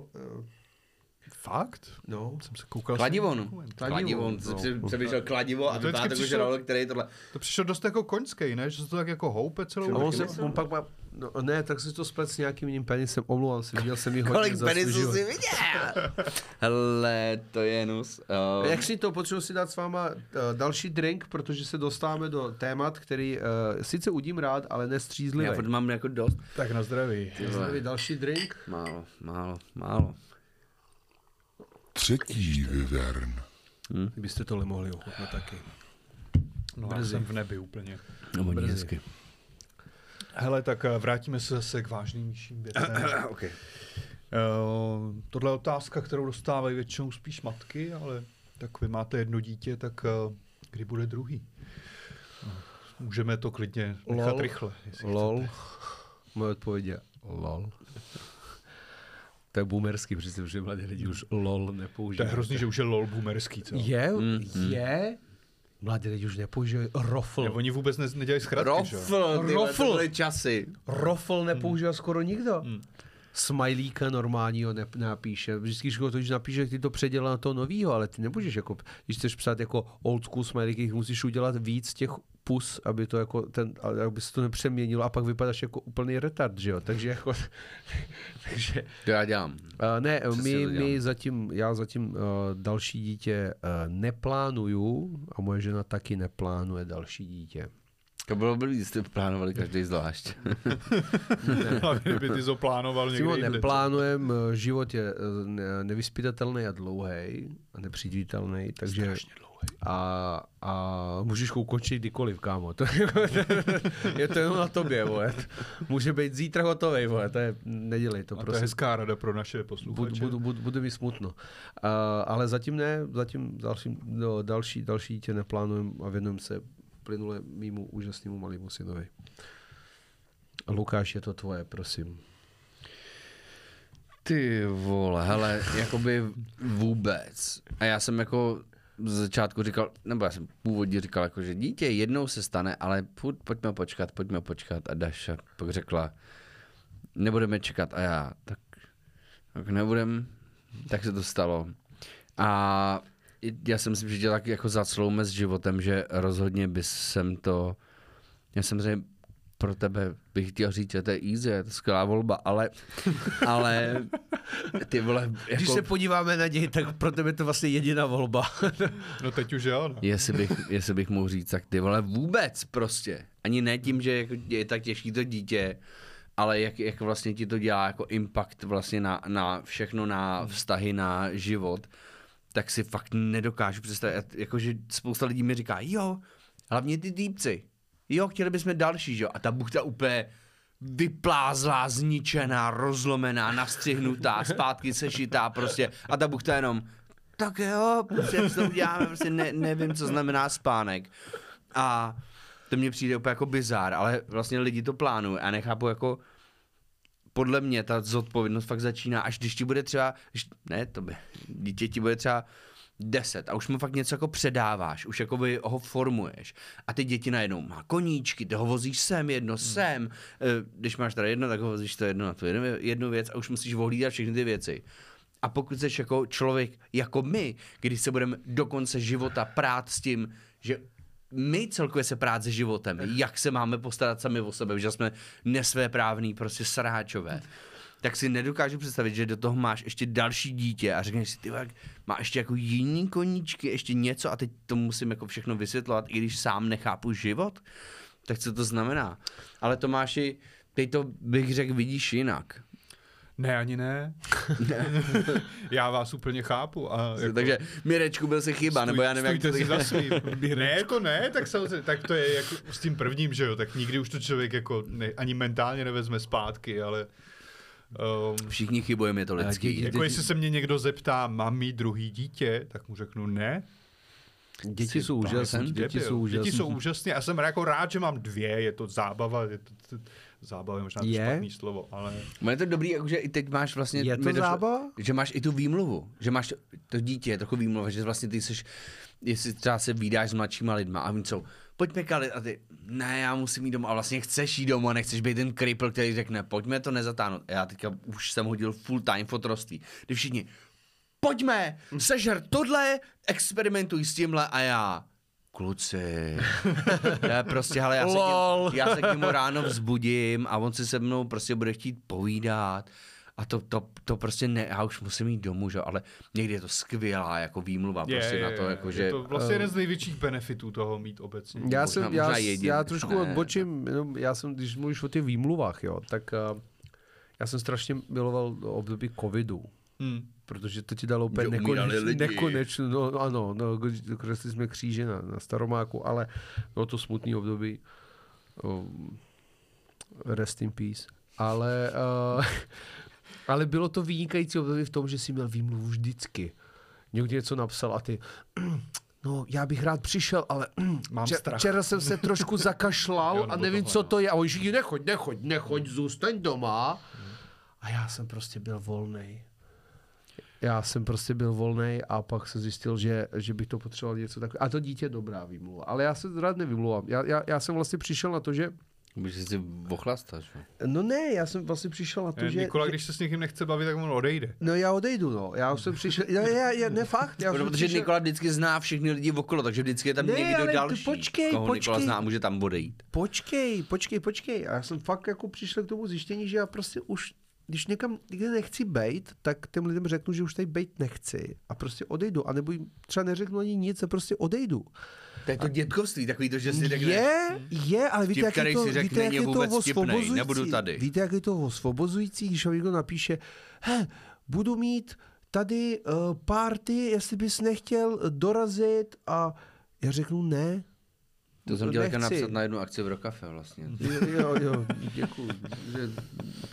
Fakt? no, Jsem se koukal. Kladivo, jsem- no. Kladivo, Kladivo, no. no. přemýšlel kladivo a To vypadá jako žralok, který tohle. To přišlo dost jako koňský, ne? Že se to tak jako houpe celou A on, dobu. se, on pak má, no, ne, tak se to splet s nějakým jiným penisem, omlouvám se, viděl jsem ji hodně Kolik penisů jsi viděl? Hele, to je nus. Uh, Jak si to potřebuji si dát s váma uh, další drink, protože se dostáváme do témat, který uh, sice udím rád, ale nestřízlivý. já mám jako dost. Tak na zdraví. Ty vole. Tady další drink. Málo, málo, málo. Třetí vyvern. Kdybyste tohle mohli ochutnat taky. No, já jsem v nebi úplně. No, oni Brzy. hezky. Hele, tak eh, vrátíme se zase k vážnějším věcem. okay. Uh, tohle je otázka, kterou dostávají většinou spíš matky, ale tak vy máte jedno dítě, tak uh, kdy bude druhý? No, Můžeme to klidně nechat Lol. rychle. jestli LOL. chcete. Moje odpověď je LOL. To je boomerský, přece, že mladí lidi už LOL To nepoužívají. je hrozný, že už je lol boomerský, co? Je, Mm, je. Mladí lidi už nepoužívají rofl. Ne, oni vůbec ne, nedělají zkratky? Rofl, ty Rofl. to byly časy. Rofl nepoužívá skoro nikdo. Hmm. Smajlíka normálního ne, napíše. Vždycky, když to když napíše, ty to předělá na toho novýho, ale ty nemůžeš jako, když chceš psát jako old school smajlíky, musíš udělat víc těch pus, aby to jako ten, aby se to nepřeměnilo a pak vypadáš jako úplný retard, že jo? Takže jako, takže, To já dělám. uh, ne, Přesně my, dělám. my zatím, já zatím uh, další dítě uh, neplánuju a moje žena taky neplánuje další dítě. To bylo blbý, jste plánovali každý zvlášť. Hlavně kdyby ty to plánoval někde jinde. neplánujem, život je eh, ne- nevyspytatelný a dlouhý a nepředvídatelný, takže Strašně dlouhý. a, a můžeš ho ukončit kdykoliv, kámo. To, je to jenom na tobě, vole. Může být zítra hotovej, vole. To je, nedělej to, A to je prosím. hezká rada pro naše posluchače. budu, budu, bude mi smutno. Uh, ale zatím ne, zatím další, no, další, další dítě neplánujem a věnujem se plynule mýmu úžasnému malému synovi. Lukáš, je to tvoje, prosím. Ty vole, hele, jakoby vůbec. A já jsem jako z začátku říkal, nebo já jsem původně říkal, jako, že dítě jednou se stane, ale půjď, pojďme počkat, pojďme počkat. A Daša pak řekla, nebudeme čekat. A já, tak, tak nebudem, tak se to stalo. A já jsem si přišel tak jako zacloume s životem, že rozhodně by jsem to, já samozřejmě pro tebe bych chtěl říct, že to je easy, je to skvělá volba, ale, ale ty vole, Když jako, se podíváme na něj, tak pro tebe je to vlastně jediná volba. No teď už jo, no. jestli bych, jestli bych mohl říct, tak ty vole vůbec prostě. Ani ne tím, že jako je tak těžký to dítě, ale jak, jak vlastně ti to dělá jako impact vlastně na, na všechno, na vztahy, na život, tak si fakt nedokážu představit, jakože spousta lidí mi říká, jo, hlavně ty týpci, jo, chtěli bychom další, jo, a ta buchta úplně vyplázlá, zničená, rozlomená, nastřihnutá, zpátky sešitá prostě. A ta buchta jenom, tak jo, prostě to uděláme, prostě ne, nevím, co znamená spánek. A to mně přijde úplně jako bizár, ale vlastně lidi to plánují a nechápu jako, podle mě ta zodpovědnost fakt začíná, až když ti bude třeba, když, ne to by, dítě ti bude třeba 10 a už mu fakt něco jako předáváš, už jako by ho formuješ. A ty děti najednou má koníčky, ty ho vozíš sem jedno, sem, Eh, když máš teda jedno, tak ho vozíš to jedno na tu jednu, jednu věc a už musíš ohlídat všechny ty věci. A pokud jsi jako člověk jako my, když se budeme do konce života prát s tím, že my celkově se prát se životem, jak se máme postarat sami o sebe, že jsme nesvéprávný prostě sráčové, tak si nedokážu představit, že do toho máš ještě další dítě a řekneš si, ty vole, má ještě jako jiný koníčky, ještě něco a teď to musím jako všechno vysvětlovat, i když sám nechápu život, tak co to znamená? Ale Tomáši, teď to bych řekl, vidíš jinak. Ne, ani ne. já vás úplně chápu. A jako, Takže Mirečku byl si chyba, nebo já nevím, jak to si za svým. ne, jako ne, tak samozřejmě, tak to je jako s tím prvním, že jo, tak nikdy už to člověk jako ne, ani mentálně nevezme zpátky, ale um, Všichni chybujeme, je to lidský. děti- jako jestli se mě někdo zeptá, mám mít druhý dítě, tak mu řeknu ne. Děti jsou úžasné. Děti Debil. jsou úžasné. Děti jsou úžasné a jsem jako rád, že mám dvě, je to zábava, je to, to, zábava je možná Je? špatný slovo, ale Ale je to dobrý, jakože i teď máš vlastně... Je to došlo- zábava? Že máš i tu výmluvu, že máš to dítě, je trochu výmluva, že vlastně ty jsi, jestli třeba se výdáš s mladšíma lidma a oni jsou, pojďme kalit a ty, ne, já musím jít domů a vlastně chceš jít domů a nechceš být ten kripl, který řekne, pojďme to nezatáhnout. A já teďka už jsem hodil full time fotroství, kdy všichni, pojďme, sežer tohle, experimentuj s tímhle a já, kluci, já prostě, hele, já se, k, já se k němu ráno vzbudím a on si se mnou prostě bude chtít povídat a to, to, to prostě ne, já už musím jít domů, že? ale někdy je to skvělá jako výmluva je, prostě je, na to, je, jako, je že to vlastně jeden z největších benefitů toho mít obecně. Já, jsem, možná já, jediný. já trošku Ne. odbočím, jenom já jsem, když mluvíš o těch výmluvách, jo, tak uh, já jsem strašně miloval období covidu. Hmm. protože to ti dalo úplně Že umírali nekoneč, lidi. nekonečno, no ano, no, kresli jsme kříže na, na Staromáku, ale bylo to smutný období. Um, rest in peace. Ale, uh, ale bylo to vynikající období v tom, že jsi měl výmluvu vždycky. Někdo něco napsal a ty, no já bych rád přišel, ale Mám vče- strach. včera jsem se trošku zakašlal Jo, a nevím, tohle, co no. to je. A oni říkají, nechoď, nechoď, nechoď, zůstaň doma. A já jsem prostě byl volnej. Já jsem prostě byl volný a pak se zjistil, že, že bych to potřeboval něco takového. A to dítě je dobrá výmluva. Ale já se rád nevymluvám. Já, já, já jsem vlastně přišel na to, že... Můžeš si ochlastat, že? No ne, já jsem vlastně přišel na to, Eh, že... Nikola, že když se s někým nechce bavit, tak on odejde. no já odejdu, no. Já už jsem přišel... Já, já, já, ne fakt. Já No, jsem protože přišel... Nikola vždycky zná všechny lidi okolo, takže vždycky je tam Ne, někdo ale ty další, počkej, koho Nikola počkej. zná a může tam odejít. Počkej, počkej, počkej. A já jsem fakt jako přišel k tomu zjištění, že já prostě už, když někam nikde nechci bejt, tak těm lidem řeknu, že už tady bejt nechci a prostě odejdu. A nebo jim třeba neřeknu ani nic a prostě odejdu. To je to dětkovství, takový to, že si řekne, Je, je, ale víte, jak je to, si řekne, víte, jak je to osvobozující. nebudu tady. Víte, jak je to osvobozující, když vám někdo napíše, he, budu mít tady uh, party, jestli bys nechtěl dorazit a já řeknu ne. To jsem chtěl napsat na jednu akci v Rokafe vlastně. Jo, jo, jo děkuji.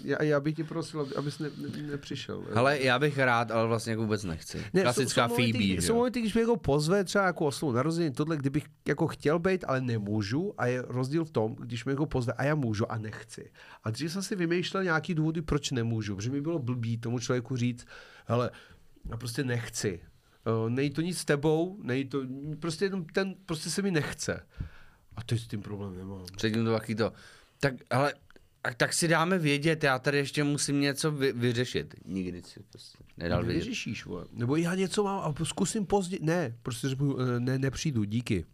Já, já bych ti prosil, aby- abys ne, ne, nepřišel. Ale já bych rád, ale vlastně jako vůbec nechci. Ne, Klasická jsou, jsou Phoebe, momenty, Jsou momenty, když mě jako pozve třeba jako oslavu narozenin, tohle, kdybych jako chtěl být, ale nemůžu a je rozdíl v tom, když mě jako pozve a já můžu a nechci. A dřív jsem si vymýšlel nějaký důvody, proč nemůžu, protože mi bylo blbý tomu člověku říct, hele, já prostě nechci. Uh, Není to nic s tebou, není to, prostě ten, prostě se mi nechce. A teď s tím problém nemám. Předtím to taky to. Tak, ale a tak si dáme vědět, já tady ještě musím něco vy, vyřešit. Nikdy si prostě nedal vědět. Neřešíš, vole. Nebo já něco mám a zkusím později. Ne, prostě řeknu, eh, ne, nepřijdu, díky.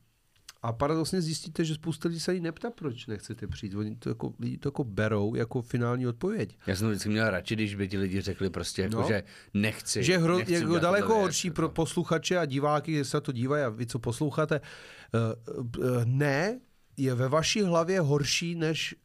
A paradoxně zjistíte, že spousta lidí se ani neptá, proč nechcete přijít. Oni to jako, lidi to jako berou jako finální odpověď. Já jsem to vždycky měl radši, když by ti lidi řekli prostě jako, No. že nechci. že hro, nechci jako daleko horší pro posluchače a diváky, jestli se to dívají a vy, co posloucháte, uh, uh, ne je ve vaší hlavě horší, než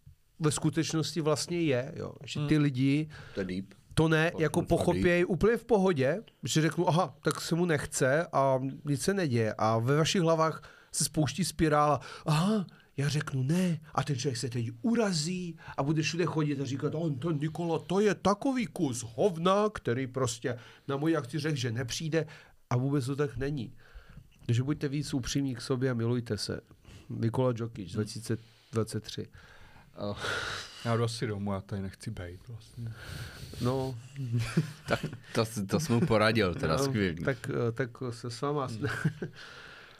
ve skutečnosti vlastně je. Jo. Že ty lidi To je deep. to ne, jako pochopějí úplně v pohodě, že řeknu, aha, tak se mu nechce a nic se neděje. A ve vašich hlavách se spouští spirála, aha, já řeknu ne a ten člověk se teď urazí a bude všude chodit a říkat, on ten Nikola, to je takový kus hovna, který prostě na moji akci řekl, že nepřijde a vůbec to tak není. Takže buďte víc upřímní k sobě a milujte se. Nikola Jokic, 2023. A, Já jdu asi domů, já tady nechci být vlastně. No, Tak to, to jsem mu poradil, teda no, skvělý. tak, eh, tak se s váma...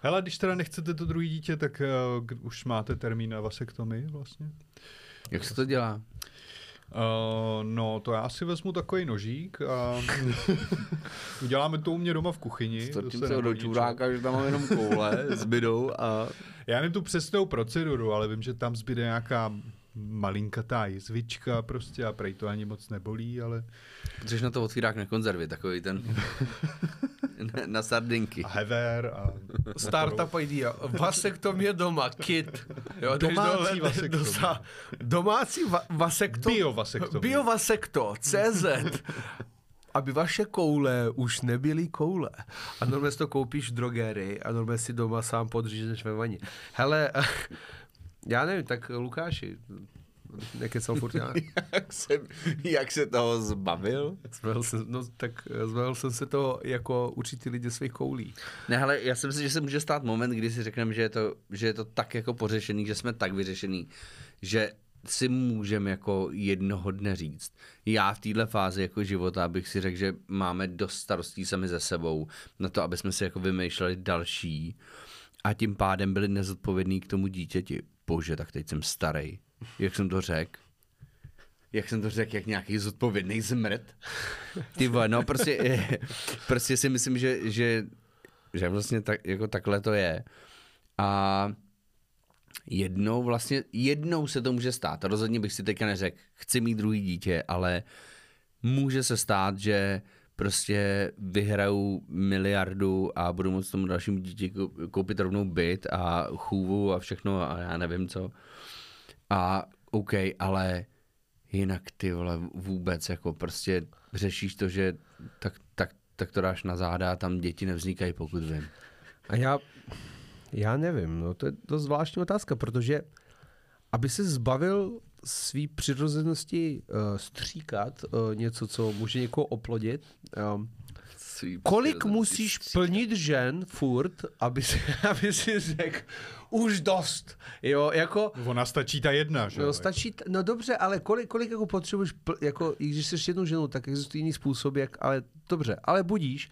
Hele, když teda nechcete to druhé dítě, tak uh, už máte termín na vasektomii vlastně? Jak se to dělá? Uh, no, to já si vezmu takový nožík a uděláme to u mě doma v kuchyni. Strčím zase se do čuráka, že tam mám jenom koule s bydou a Já nevím tu přesnou proceduru, ale vím, že tam zbyde nějaká malinkatá jizvička prostě a prej to ani moc nebolí, ale Potřebuješ na to otvírák na konzervy, takový ten na, na sardinky. a hever a Startup idea. Vasektomie doma, kit. Jo, Domácí dole, vasektomie. dosa- Domácí va- vasektom... Biovasektomie. Biovasekto, CZ. Aby vaše koule už nebyly koule. A normálně si to koupíš v drogerii a normálně si doma sám podřízneš ve vaně. Hele, já nevím, tak Lukáši, nekecal furt já. jak, jsem, jak se toho zbavil? Zbavil jsem, no, tak eh, zbavil jsem se toho jako určitý lidi svých koulí. Ne, ale já si myslím, že se může stát moment, kdy si řekneme, že je to, že je to tak jako pořešený, že jsme tak vyřešený, že si můžeme jako jednoho dne říct. Já v téhle fázi jako života bych si řekl, že máme dost starostí sami ze sebou na to, aby jsme si jako vymýšleli další a tím pádem byli nezodpovědní k tomu dítěti. Bože, tak teď jsem starý. Jak jsem to řekl? Jak jsem to řekl, jak nějaký zodpovědný zmrt? Ty vole, no prostě, prostě si myslím, že, že, že vlastně tak, jako takhle to je. A jednou vlastně, jednou se to může stát. Rozhodně bych si teďka neřekl, chci mít druhý dítě, ale může se stát, že prostě vyhraju miliardu a budu moct tomu dalšímu dítě kou- koupit rovnou byt a chůvu a všechno a já nevím co. A OK, ale jinak ty vole vůbec jako prostě řešíš to, že tak, tak, tak to dáš na záda a tam děti nevznikají, pokud vím. A já, já nevím, no to je dost zvláštní otázka, protože aby se zbavil svý přirozenosti uh, stříkat uh, něco, co může někoho oplodit, um, Svý kolik musíš plnit žen furt, aby si, aby si řekl, už dost, jo, jako, Ona stačí ta jedna, že? No, stačí, t- no dobře, ale kolik, kolik jako potřebuješ, pl- jako, i když jsi jednou ženou, tak existuje jiný způsob, jak, ale dobře, ale budíš.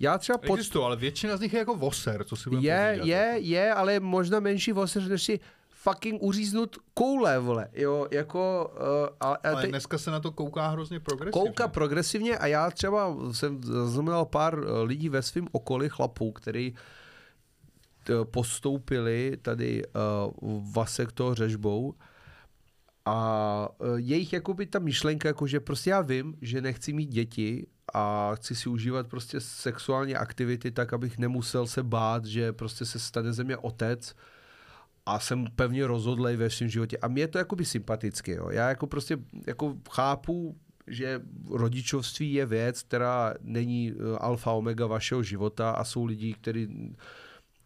Já třeba pod, Existují, ale většina z nich je jako voser, co si budeme je, povídat, je, jako. je, ale možná menší voseř, než si fucking uříznout koule, vole, jo, jako, uh, a, a Ale te, dneska se na to kouká hrozně progresivně. kouka progresivně a já třeba jsem zaznamenal pár eh, lidí ve svém okolí chlapů, který t- postoupili tady uh, vasekto řežbou a uh, jejich jakoby ta myšlenka, jako že prostě já vím, že nechci mít děti a chci si užívat prostě sexuální aktivity tak, abych nemusel se bát, že prostě se stane ze mě otec a jsem pevně rozhodlej ve svém životě. A mě je to jakoby sympatické. Jo. Já jako prostě jako chápu, že rodičovství je věc, která není eh, alfa omega vašeho života a jsou lidi, kteří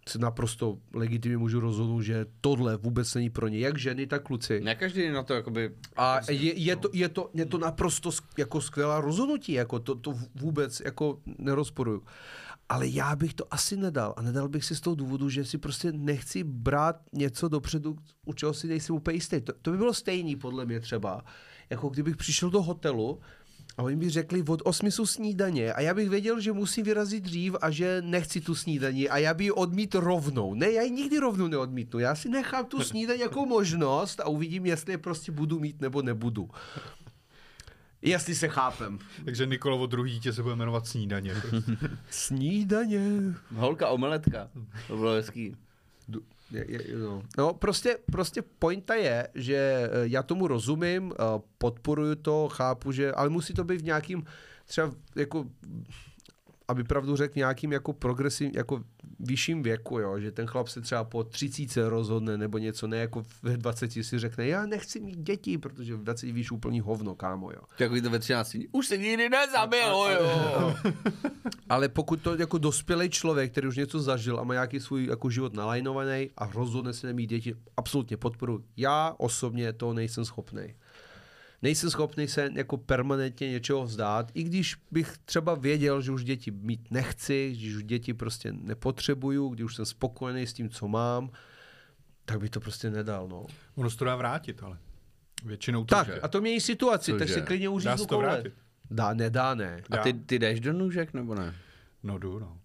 se naprosto legitimně můžu rozhodnout, že tohle vůbec není pro ně. Jak ženy, tak kluci. Ne každý na to jakoby... A je, je, to, je, to, je to naprosto jako skvělá rozhodnutí, jako to, to vůbec jako nerozporuju. Ale já bych to asi nedal. A nedal bych si z toho důvodu, že si prostě nechci brát něco dopředu, u čeho si nejsem úplně jistý. To, to by bylo stejný podle mě třeba, jako kdybych přišel do hotelu a oni by řekli od 8 jsou snídaně a já bych věděl, že musím vyrazit dřív a že nechci tu snídaní a já by ji odmít rovnou. Ne, já ji nikdy rovnou neodmítnu. Já si nechám tu snídaní jako možnost a uvidím, jestli je prostě budu mít nebo nebudu. Jestli se chápem. Takže Nikolovo druhý dítě se bude jmenovat Snídaně. Prostě. Snídaně. Holka omeletka. To bylo hezký. Du- Je, je, no. no, prostě, prostě pointa je, že eh, já tomu rozumím, eh, podporuju to, chápu, že, ale musí to být v nějakým třeba jako aby pravdu řekl nějakým jako progresiv, jako vyšším věku, jo, že ten chlap se třeba po 30 rozhodne nebo něco, ne jako ve 20 si řekne, já nechci mít děti, protože v 20 víš úplný hovno, kámo, jo. Takový to ve 13. Už se nikdy nezabilo, jo. Ale pokud to jako dospělý člověk, který už něco zažil a má nějaký svůj jako život nalajnovaný a rozhodne se nemít děti, absolutně podporu. Já osobně to nejsem schopný. Nejsem schopný se jako permanentně něčeho vzdát, i když bych třeba věděl, že už děti mít nechci, že už děti prostě nepotřebuju, když už jsem spokojený s tím, co mám, tak bych to prostě nedal, no. Ono se to dá vrátit, ale. Většinou to Tak, že. a to mění situaci, tak si klidně Dá uříznu se to koule. vrátit. Dá, nedá, ne. A ty, ty jdeš do nůžek, nebo ne? No jdu, no.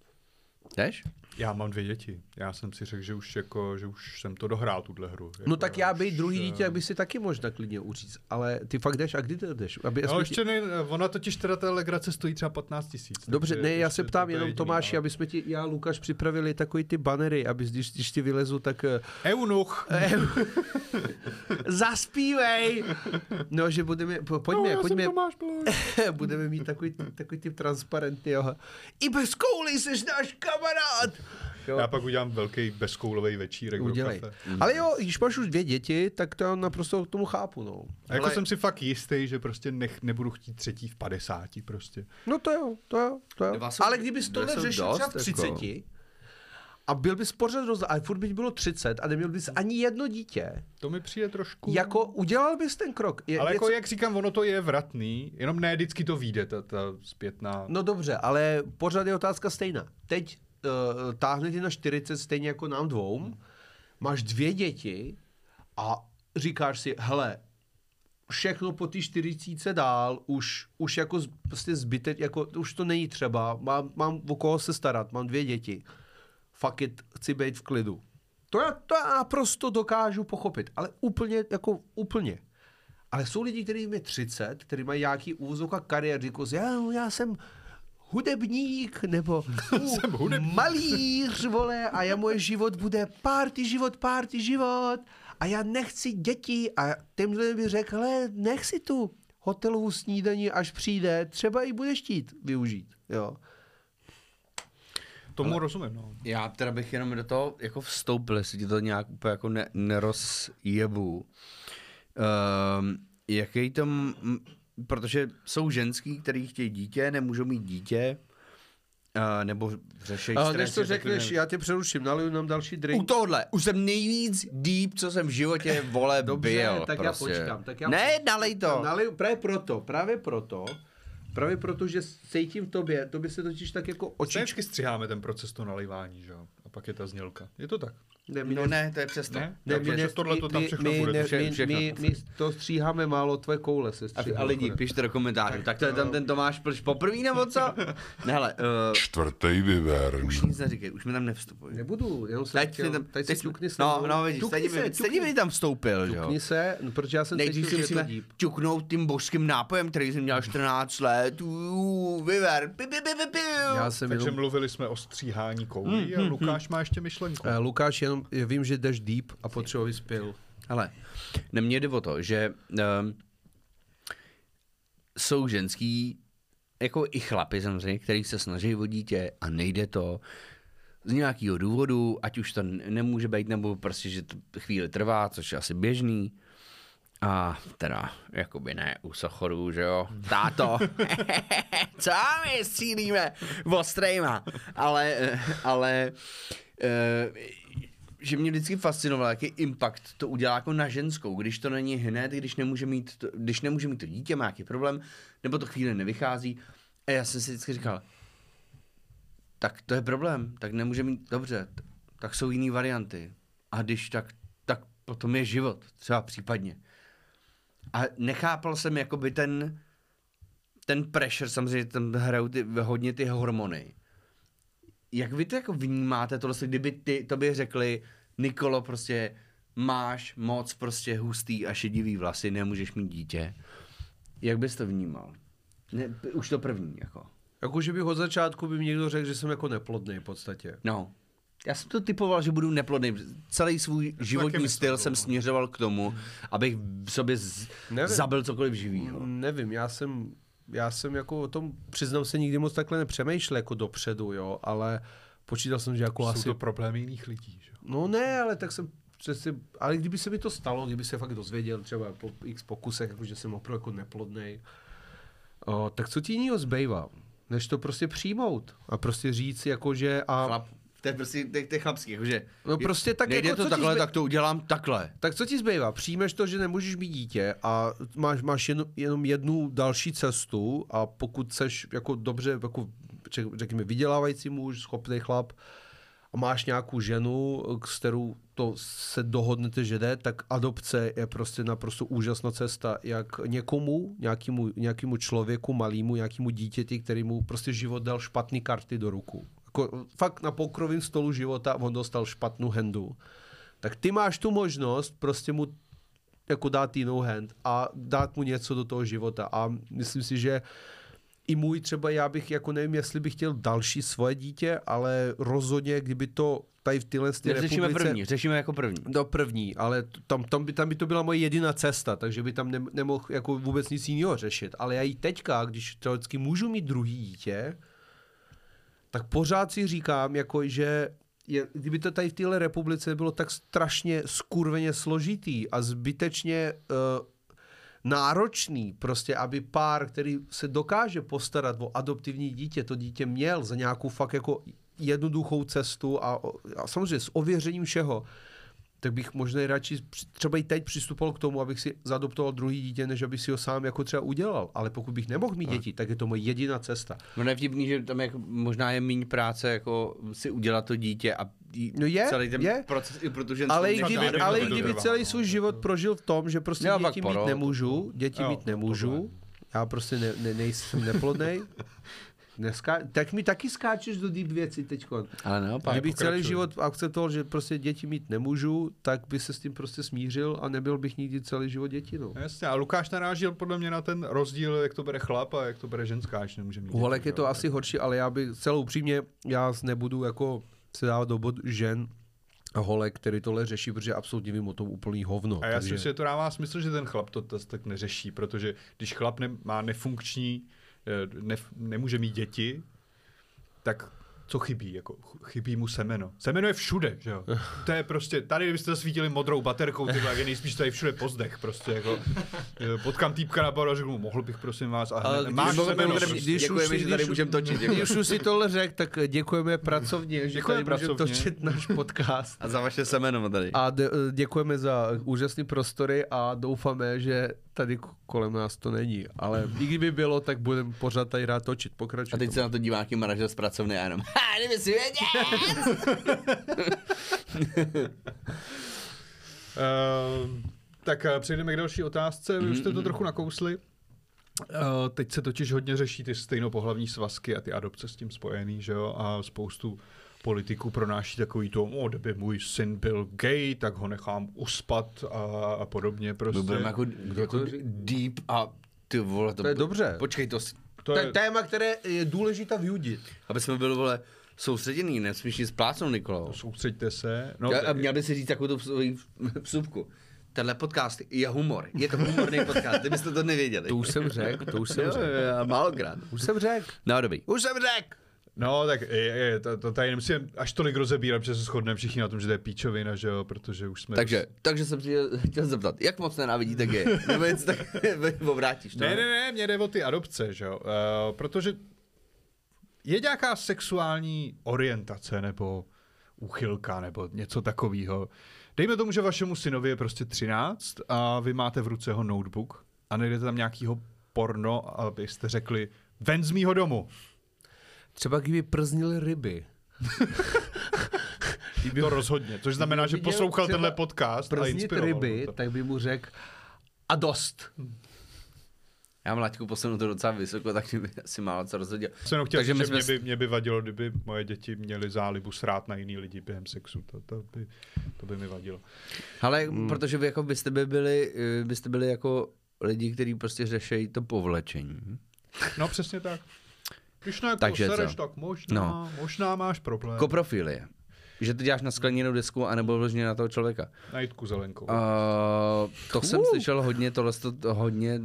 Jdeš? Já mám dvě děti. Já jsem si řekl, že už, jako, že už jsem to dohrál, tuhle hru. Jako, No tak já bych už, druhý eh, dítě, jak by si taky možná klidně uříct. Ale ty fakt jdeš a kdy ty jdeš? Aby No ještě ne, ona totiž teda ta legrace stojí třeba 15 tisíc. Dobře, ne, já se ptám to je jenom Tomáši, ale- aby jsme ti, já Lukáš připravili takový ty banery, aby když, když ti vylezu, tak eh, Eunuch! zaspívej! No, že budeme, po- pojďme, no, pojďme, budeme mít takový, takový ty transparenty, jo. I bez kouli jsi náš kamarád! Jo. Já pak udělám velký bezkoulový večírek Udělej. kafe. Ale jo, když máš už dvě děti, tak to já naprosto k tomu chápu, no. A jako Ale- jsem si fakt jistý, že prostě nech, nebudu chtít třetí v 50 prostě. No to jo, to jo, to jo. Dva jsou- Ale kdybys dva tohle řešil dost, třeba v jako. 30 a byl bys pořád roz... a furt by bylo 30 a neměl bys ani jedno dítě, To mi přijde trošku... jako udělal bys ten krok. Je, Ale je jako co- jak říkám, ono to je vratný, jenom ne vždycky to vyjde, ta, ta zpětná... No dobře, ale pořád je otázka stejná. Teď uh, táhne ti na 40 stejně jako nám dvou, máš dvě děti a říkáš si, hele, všechno po té 40 dál, už, už jako prostě zbytek, jako už to není třeba, mám, mám o koho se starat, mám dvě děti, fuck it, chci být v klidu. To já, to já naprosto dokážu pochopit, ale úplně, jako úplně. Ale jsou lidi, kteří je 30, kteří mají nějaký úvozok a kariér, říkají já, já jsem hudebník, nebo Jsem hudebník. malíř, vole, a já moje život bude party život, party život, a já nechci děti, a těmhle by řekl, hele, nech si tu hotelovou snídaní, až přijde, třeba i budeš chtít využít, jo. Tomu ale... rozumím, no. Já teda bych jenom do toho jako vstoupil, jestli ti to nějak úplně jako ne, nerozjebu. Um, jaký to, m- m- protože jsou ženský, který chtějí dítě, nemůžou mít dítě, uh, nebo řeší A než to řekneš, takový- já tě přeruším, naliju nám další drink. U tohle, už jsem nejvíc deep, co jsem v životě, vole, Dobře, byl. tak já prostě. počkám, tak já ne, počkám. nalej to. Naliju, právě proto, právě proto, právě proto, že cítím v tobě, tobě se totiž tak jako očičky... Očičky stříháme ten proces to nalivání, že jo? A pak je ta znělka. Je to tak? Ne, my No ne, to je přesto. Ne? Ne, my, ne, tohle to tam my, všechno my, bude, ne, vše- my, všechno. my, my, to stříháme málo, tvoje koule se A, stříhají. a lidi, pište do komentářů. Tak to je tam ten Tomáš Plš poprvé nebo co? Ne, hele, uh, Čtvrtý vyvern. už nic neříkej, už mi tam nevstupuj. Nebudu, jenom jsem Teď, chtěl, si tam, teď, teď si ťukni se No, no vidíš, stejně, se, by tam vstoupil, jo? Ťukni se, no, protože já jsem Nejdřív cítil, si že je to musíme ťuknout tím božským nápojem, který jsem měl 14 let. Uuu, vyver. Já jsem Takže mluvili jsme o stříhání koulí a Lukáš má ještě myšlenku. Lukáš, jenom vím, že jdeš deep a potřebuji vyspěl. Hele, ne, mně jde o to, že um, jsou ženský, jako i chlapy samozřejmě, který se snaží o dítě a nejde to z nějakého důvodu, ať už to nemůže být, nebo prostě, že to chvíli trvá, což je asi běžný. A teda, jakoby ne u sochorů, že jo? Táto, co my střílíme ostrejma? Ale, eh, ale, eh, že mě vždycky fascinovalo, jaký impact to udělá jako na ženskou, když to není hned, když nemůže mít to, když nemůže mít to dítě, má nějaký problém, nebo to chvíli nevychází. A já jsem si vždycky říkal, tak to je problém, tak nemůže mít, dobře, tak jsou jiné varianty. A když tak, tak potom je život, třeba případně. A nechápal jsem jakoby ten, ten pressure, samozřejmě tam hrajou ty, hodně ty hormony. Jak vy to jako vnímáte tohle, kdyby ty, tobě řekli, Nikolo, prostě máš moc prostě hustý a šedivý vlasy, nemůžeš mít dítě. Jak bys to vnímal? Ne, už to první, jako. Jako, že bych od začátku by mi někdo řekl, že jsem jako neplodný v podstatě. No. Já jsem to typoval, že budu neplodný. Celý svůj životní myslel, styl no. jsem směřoval k tomu, abych v sobě z, Nevím. zabil cokoliv živýho. Nevím, já jsem, já jsem jako o tom, přiznám se, nikdy moc takhle nepřemýšlel jako dopředu, jo, ale počítal jsem, že jako Jsou asi... to problémy jiných lidí, že jo? No ne, ale tak jsem přeci, ale kdyby se mi to stalo, kdyby se fakt dozvěděl třeba po x pokusech, jako že jsem opravdu jako neplodnej, o, tak co ti jiného zbývá, než to prostě přijmout a prostě říct jako, že a... Chlap, to je prostě, to je, to je chlapský, jakože... No prostě tak nejde jako, to takhle, zbej- tak to udělám takhle. Tak co ti zbývá? Přijmeš to, že nemůžeš mít dítě a máš, máš jen, jenom jednu další cestu a pokud seš jako dobře, jako řek- řekněme, vydělávající muž, schopný chlap a máš nějakou ženu, s kterou to se dohodnete, že jde, tak adopce je prostě naprosto úžasná cesta, jak někomu, nějakému, nějakému člověku, malému, nějakému dítěti, který mu prostě život dal špatný karty do ruku. Jako, fakt na pokrovém stolu života on dostal špatnou hendu tak ty máš tu možnost prostě mu jako dát jinou hand a dát mu něco do toho života a myslím si, že i můj třeba, já bych jako nevím, jestli bych chtěl další svoje dítě, ale rozhodně, kdyby to tady v tyhle ty Řešíme republice... první, řešíme jako první. Do první, ale tam, tam, by, tam by to byla moje jediná cesta, takže by tam ne, nemohl jako vůbec nic jiného řešit. Ale já i teďka, když teoreticky můžu mít druhý dítě, tak pořád si říkám, jako, že je, kdyby to tady v téhle republice bylo tak strašně skurveně složitý a zbytečně uh, náročný, prostě aby pár, který se dokáže postarat o adoptivní dítě, to dítě měl za nějakou fakt jako jednoduchou cestu a, a samozřejmě s ověřením všeho, tak bych možná radši třeba i teď přistupoval k tomu, abych si zadoptoval druhý dítě, než abych si ho sám jako třeba udělal. Ale pokud bych nemohl mít děti, tak je to moje jediná cesta. No je vtipný, že tam jako, možná je méně práce jako si udělat to dítě a No je, celý ten je. proces i protože Ale i kdyby, ale i kdyby celý svůj život prožil v tom, že prostě děti mít porod. nemůžu, děti Jo, mít nemůžu, já prostě ne, ne, nejsem neplodnej, Dneska, tak mi taky skáčeš do deep věcí teďko. Ale naopak. Kdybych celý život akceptoval, že prostě děti mít nemůžu, tak by se s tím prostě smířil a nebyl bych nikdy celý život děti. No. Jasně, a Lukáš narážil podle mě na ten rozdíl, jak to bere chlap a jak to bere ženská, že nemůže mít U holek děti, je to asi horší, ale já bych celou upřímně, já nebudu jako se dávat do bod žen a holek, který tohle řeší, protože absolutně vím o tom úplný hovno. A já si takže... myslím, že to dává smysl, že ten chlap to tak neřeší, protože když chlap ne, má nefunkční, ne, nemůže mít děti, tak co chybí, jako ch- chybí mu semeno. Semeno je všude, že jo. To je prostě, tady kdybyste zasvítili modrou baterkou, ty je nejspíš tady všude pozdech, prostě jako. eh, Potkám týpka na baru a řeknu, mohl bych prosím vás, a Ale hned, když- máš když- semeno. když- prostě. když Děkujeme, už- že tady můžeme točit. Když už si tohle řekl, tak děkujeme pracovně, že Děkujeme tady můžeme točit náš podcast. A za vaše semeno tady. A děkujeme za úžasné prostory a doufáme, že tady kolem nás to není. Ale i kdyby bylo, tak budeme pořád tady rád točit. A Pokračujeme. teď se na to dívá nějaký manažer z pracovny a jenom, ha, kdyby si věděl. Ehm, tak eh, přejdeme k další otázce. Vy už jste to trochu nakousli. Eh, teď se totiž hodně řeší ty stejnopohlavní svazky a ty adopce s tím spojený, že jo? A spoustu politiků pronáší takový to, o, kdyby můj syn byl gay, tak ho nechám uspat a, a podobně. Prostě. Budeme jako, jako deep a ty vole, to, To je dobře. Počkej, to, to To je, téma, které je důležité vyudit. aby jsme byli, vole, soustředěný, nesmíš nic splácnout, Nikolo. soustřeďte se. No, No, a měl by si říct takovou tu svoji vsuvku. Tenhle podcast je humor. Je to humorný podcast, kdybyste to nevěděli. To už jsem řekl, to už jsem řekl. málokrát. Už jsem řekl. No, dobrý. Už jsem řekl. No, tak je, je, to, to tady nemusíme až tolik rozebírat, protože se shodneme všichni na tom, že to je píčovina, že jo, protože už jsme... Takže, takže jsem si chtěl zeptat, jak moc nenávidíte gay? Nebo něco tak obrátíš? Ne, ne, ne, mě jde o ty adopce, že jo, uh, protože je nějaká sexuální orientace nebo úchylka nebo něco takového. Dejme tomu, že vašemu synovi je prostě 13 a vy máte v ruce jeho notebook a najdete tam nějakýho porno, abyste řekli, ven z mýho domu. Třeba kdyby prznili ryby. To rozhodně, což znamená, že poslouchal třeba tenhle podcast a Prznit inspiroval ryby, to. tak by mu řekl a dost. Já mám laťku posunu to docela vysoko, tak by asi málo co rozhodil. Jsem jenom chtěl Takže říct, my že mě jsme by, mě by vadilo, kdyby moje děti měly zálibu srát na jiný lidi během sexu. To, to, by, to by mi vadilo. Ale hmm. protože vy jako byste by byli, eh, byste byli jako lidi, kteří prostě řeší to povlečení. No přesně tak. Když na Takže jako co? sereš, tak možná, no. možná máš problém. Koprofilie. Že to děláš na skleněnou desku, anebo vložně na toho člověka. Na Jitku zelenkou. Uh, to jsem slyšel hodně, tohle to hodně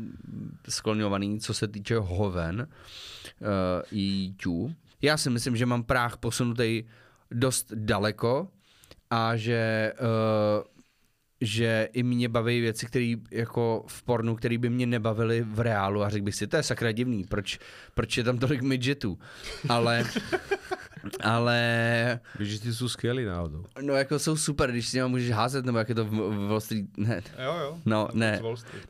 skloňovaný, co se týče hoven uh, i tů. Já si myslím, že mám práh posunutý dost daleko a že uh, že i mě baví věci, které jako v pornu, které by mě nebavily v reálu a řekl bych si, to je sakra divný, proč, proč je tam tolik midgetů, ale ale Když ty jsou skvělý náhodou. No jako jsou super, když si něma můžeš házet, nebo jak je to v, v Wall Street, ne, Jo, jo. no ne,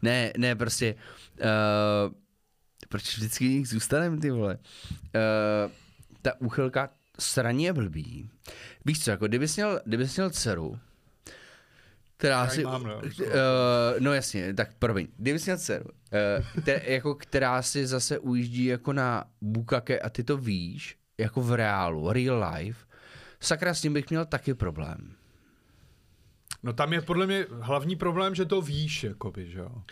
ne, ne, prostě, uh, proč vždycky nich zůstanem, ty vole, uh, ta úchylka sraně blbý. Víš co, jako kdybys měl, kdybys měl dceru, která si, mám, no. uh, no jasně, tak promiň, kdybys měl dceru, uh, te, jako, která si zase ujíždí jako na bukake a ty to víš, jako v reálu, real life, sakra s tím bych měl taky problém. No tam je podle mě hlavní problém, že to víš, jakoby, že jo.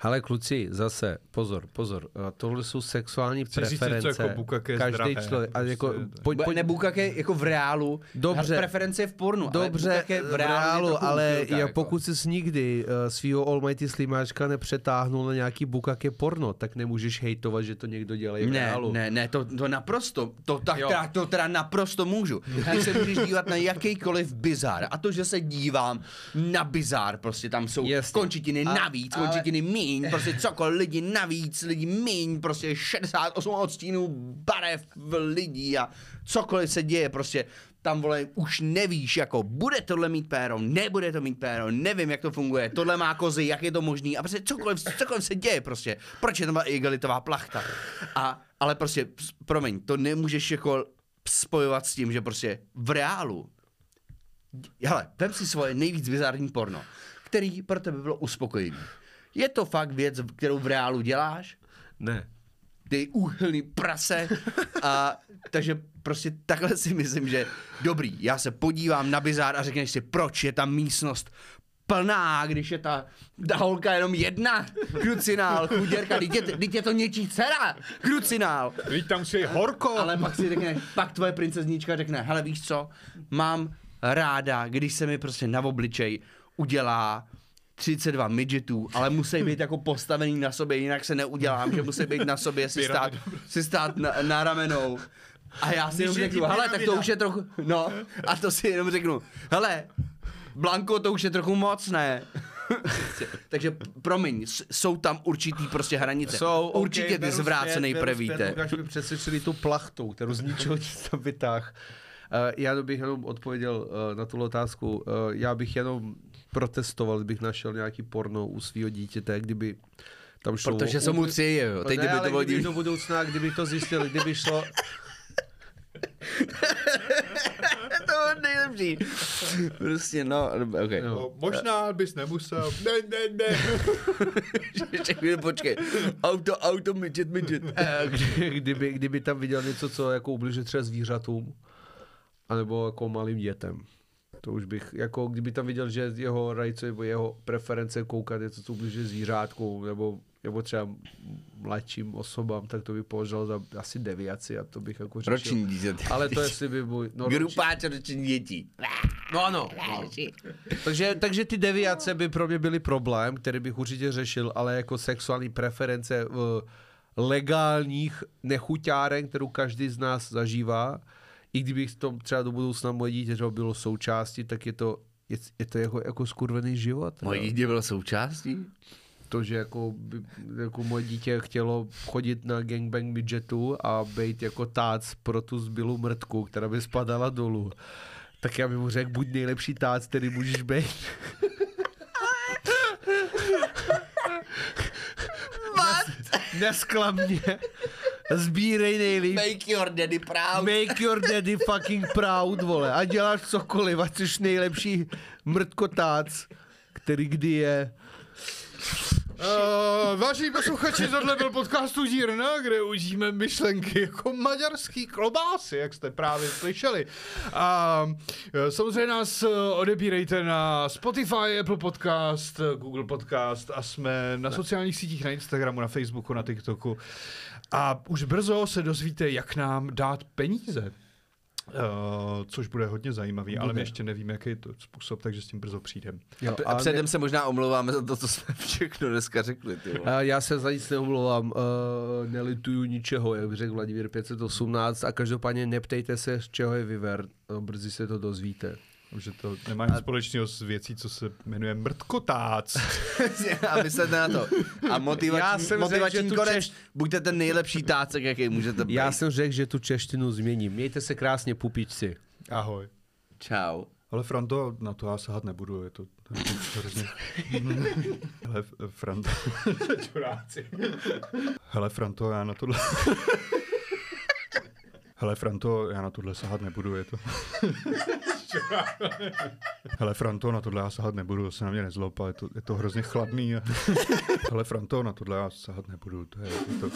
Ale kluci, zase, pozor, pozor, eh, tohle jsou sexuální Chci říct preference. něco jako bukake je Každý zdravé, člověk, a jako, prostě. pojď, Pojď, ne bukake jako v reálu, Dobře. preference je v pornu, Dobře, ale v reálu, je ale úchylka, já, jako. pokud jsi nikdy uh, svýho Almighty Slimáčka nepřetáhnul na nějaký bukake porno, tak nemůžeš hejtovat, že to někdo dělá v Ne, reálu. ne, ne, to, to naprosto, to, tak, teda, to teda naprosto můžu. Ty se můžeš dívat na jakýkoliv bizár a to, že se dívám na bizár, prostě tam jsou Jasně. končetiny A- navíc, ale- končetiny míň, prostě cokoliv, lidi navíc, lidi míň, prostě 68 odstínů barev lidí a cokoliv se děje, prostě tam vole, už nevíš, jako bude tohle mít péro, nebude to mít péro, nevím, jak to funguje, tohle má kozy, jak je to možný a prostě cokoliv, cokoliv se děje prostě, proč je tam igelitová plachta. A, ale prostě, promiň, to nemůžeš jako spojovat s tím, že prostě v reálu, hele, vem si svoje nejvíc bizarní porno, který pro tebe bylo uspokojivý. Je to fakt věc, kterou v reálu děláš? ne. ty úhylný prase. A takže prostě takhle si myslím, že dobrý, já se podívám na bizár a řekneš si, proč je ta místnost plná, když je ta, ta holka jenom jedna, krucinál, chuděrka, teď je, teď je to něčí dcera, krucinál. Teď tam si je horko. Ale pak si řekne, pak tvoje princeznička řekne, hele víš co, mám ráda, když se mi prostě na obličej udělá 32 midgetů, ale musí být jako postavený na sobě, jinak se neudělám, že musí být na sobě si stát, si stát na, na ramenou A já si jenom řeknu, hele, tak to už je trochu, no, a to si jenom řeknu, hele, Blanko, to už je trochu moc, ne? Takže promiň, jsou tam určitý prostě hranice. Jsou, Určitě okay, ty zvrácený prevíte. Lukáš mi přesvědčili tu plachtou, kterou z ničeho nic tam vytáh. Uh, já bych jenom odpověděl uh, na tu otázku. Uh, já bych jenom protestoval, kdybych našel nějaký porno u svého dítěte, kdyby tam šlo... Protože jsou mu tři, jo. Teď ne, kdyby ale to kdyby do budoucna, kdyby to zjistil, kdyby šlo... to je nejlepší. Prostě, no, okay. No, možná bys nemusel. Ne, ne, ne. Ještě chvíli, počkej. Auto, auto, midget, midget. Eh, kdy- kdyby, kdyby tam viděl něco, co jako ubližuje třeba zvířatům, anebo jako malým dětem. To už bych, jako kdyby tam viděl, že jeho rajce nebo jeho preference koukat něco, co ubližuje zvířátku, nebo, nebo třeba mladším osobám, tak to bych považoval za asi deviaci a to bych jako řešil. Roční dítě. Ale to jestli by můj... No, Grupáč roční dětí. no ano. No. Takže, takže ty deviace by pro mě byly problém, který bych určitě řešil, ale jako sexuální preference v legálních nechuťáren, kterou každý z nás zažívá, i kdybych to třeba do budoucna moje dítě třeba bylo součástí, tak je to, je, je to jako, jako skurvený život. Moje dítě bylo součástí? To, že jako, jako moje dítě chtělo chodit na gangbang midgetu a být jako tác pro tu zbylou mrtku, která by spadala dolů. Tak já bych mu řekl, buď nejlepší tác, který můžeš být. Nesklam mě. Sbírej nejlíp. Make your daddy proud. Make your daddy fucking proud, vole. A děláš cokoliv, ať jsi nejlepší mrtkotác, který kdy je. Uh, vážení posluchači, tohle byl podcast Udírna, kde užíme myšlenky jako maďarský klobásy, jak jste právě slyšeli. A eh, samozřejmě nás eh, odebírejte na Spotify, Apple Podcast, Google Podcast a jsme na sociálních sítích, na Instagramu, na Facebooku, na TikToku. A už brzo se dozvíte, jak nám dát peníze. Uh, což bude hodně zajímavý, ale my ještě nevíme, jaký je to způsob, takže s tím brzo přijdem. Jo, A předem se možná omlouváme za to, co jsme všechno dneska řekli. Ty. A já se za nic neomlouvám, uh, nelituju ničeho, jak řekl Vladimír 518 a každopádně neptejte se, z čeho je Viver, no, brzy se to dozvíte. Že to nemá nic společného s věcí, co se jmenuje mrtkotác. a myslete na to. A Já motivační, jsem motivační tu konec, češ- buďte ten nejlepší tácek, jaký můžete být. Já jsem řekl, že tu češtinu změním. Mějte se krásně, pupičci. Ahoj. Čau. Ale Franto, na to já sahat nebudu, je to hrozně... Hele, Franto... Hele, Franto, já na tohle... Hele, Franto, já na tohle sahat nebudu, je to... Hele, Franto, na tohle já sahat nebudu, se na mě nezlob, je to, je to hrozně chladný. Hele, Franto, na tohle já sahat nebudu, to je, je to...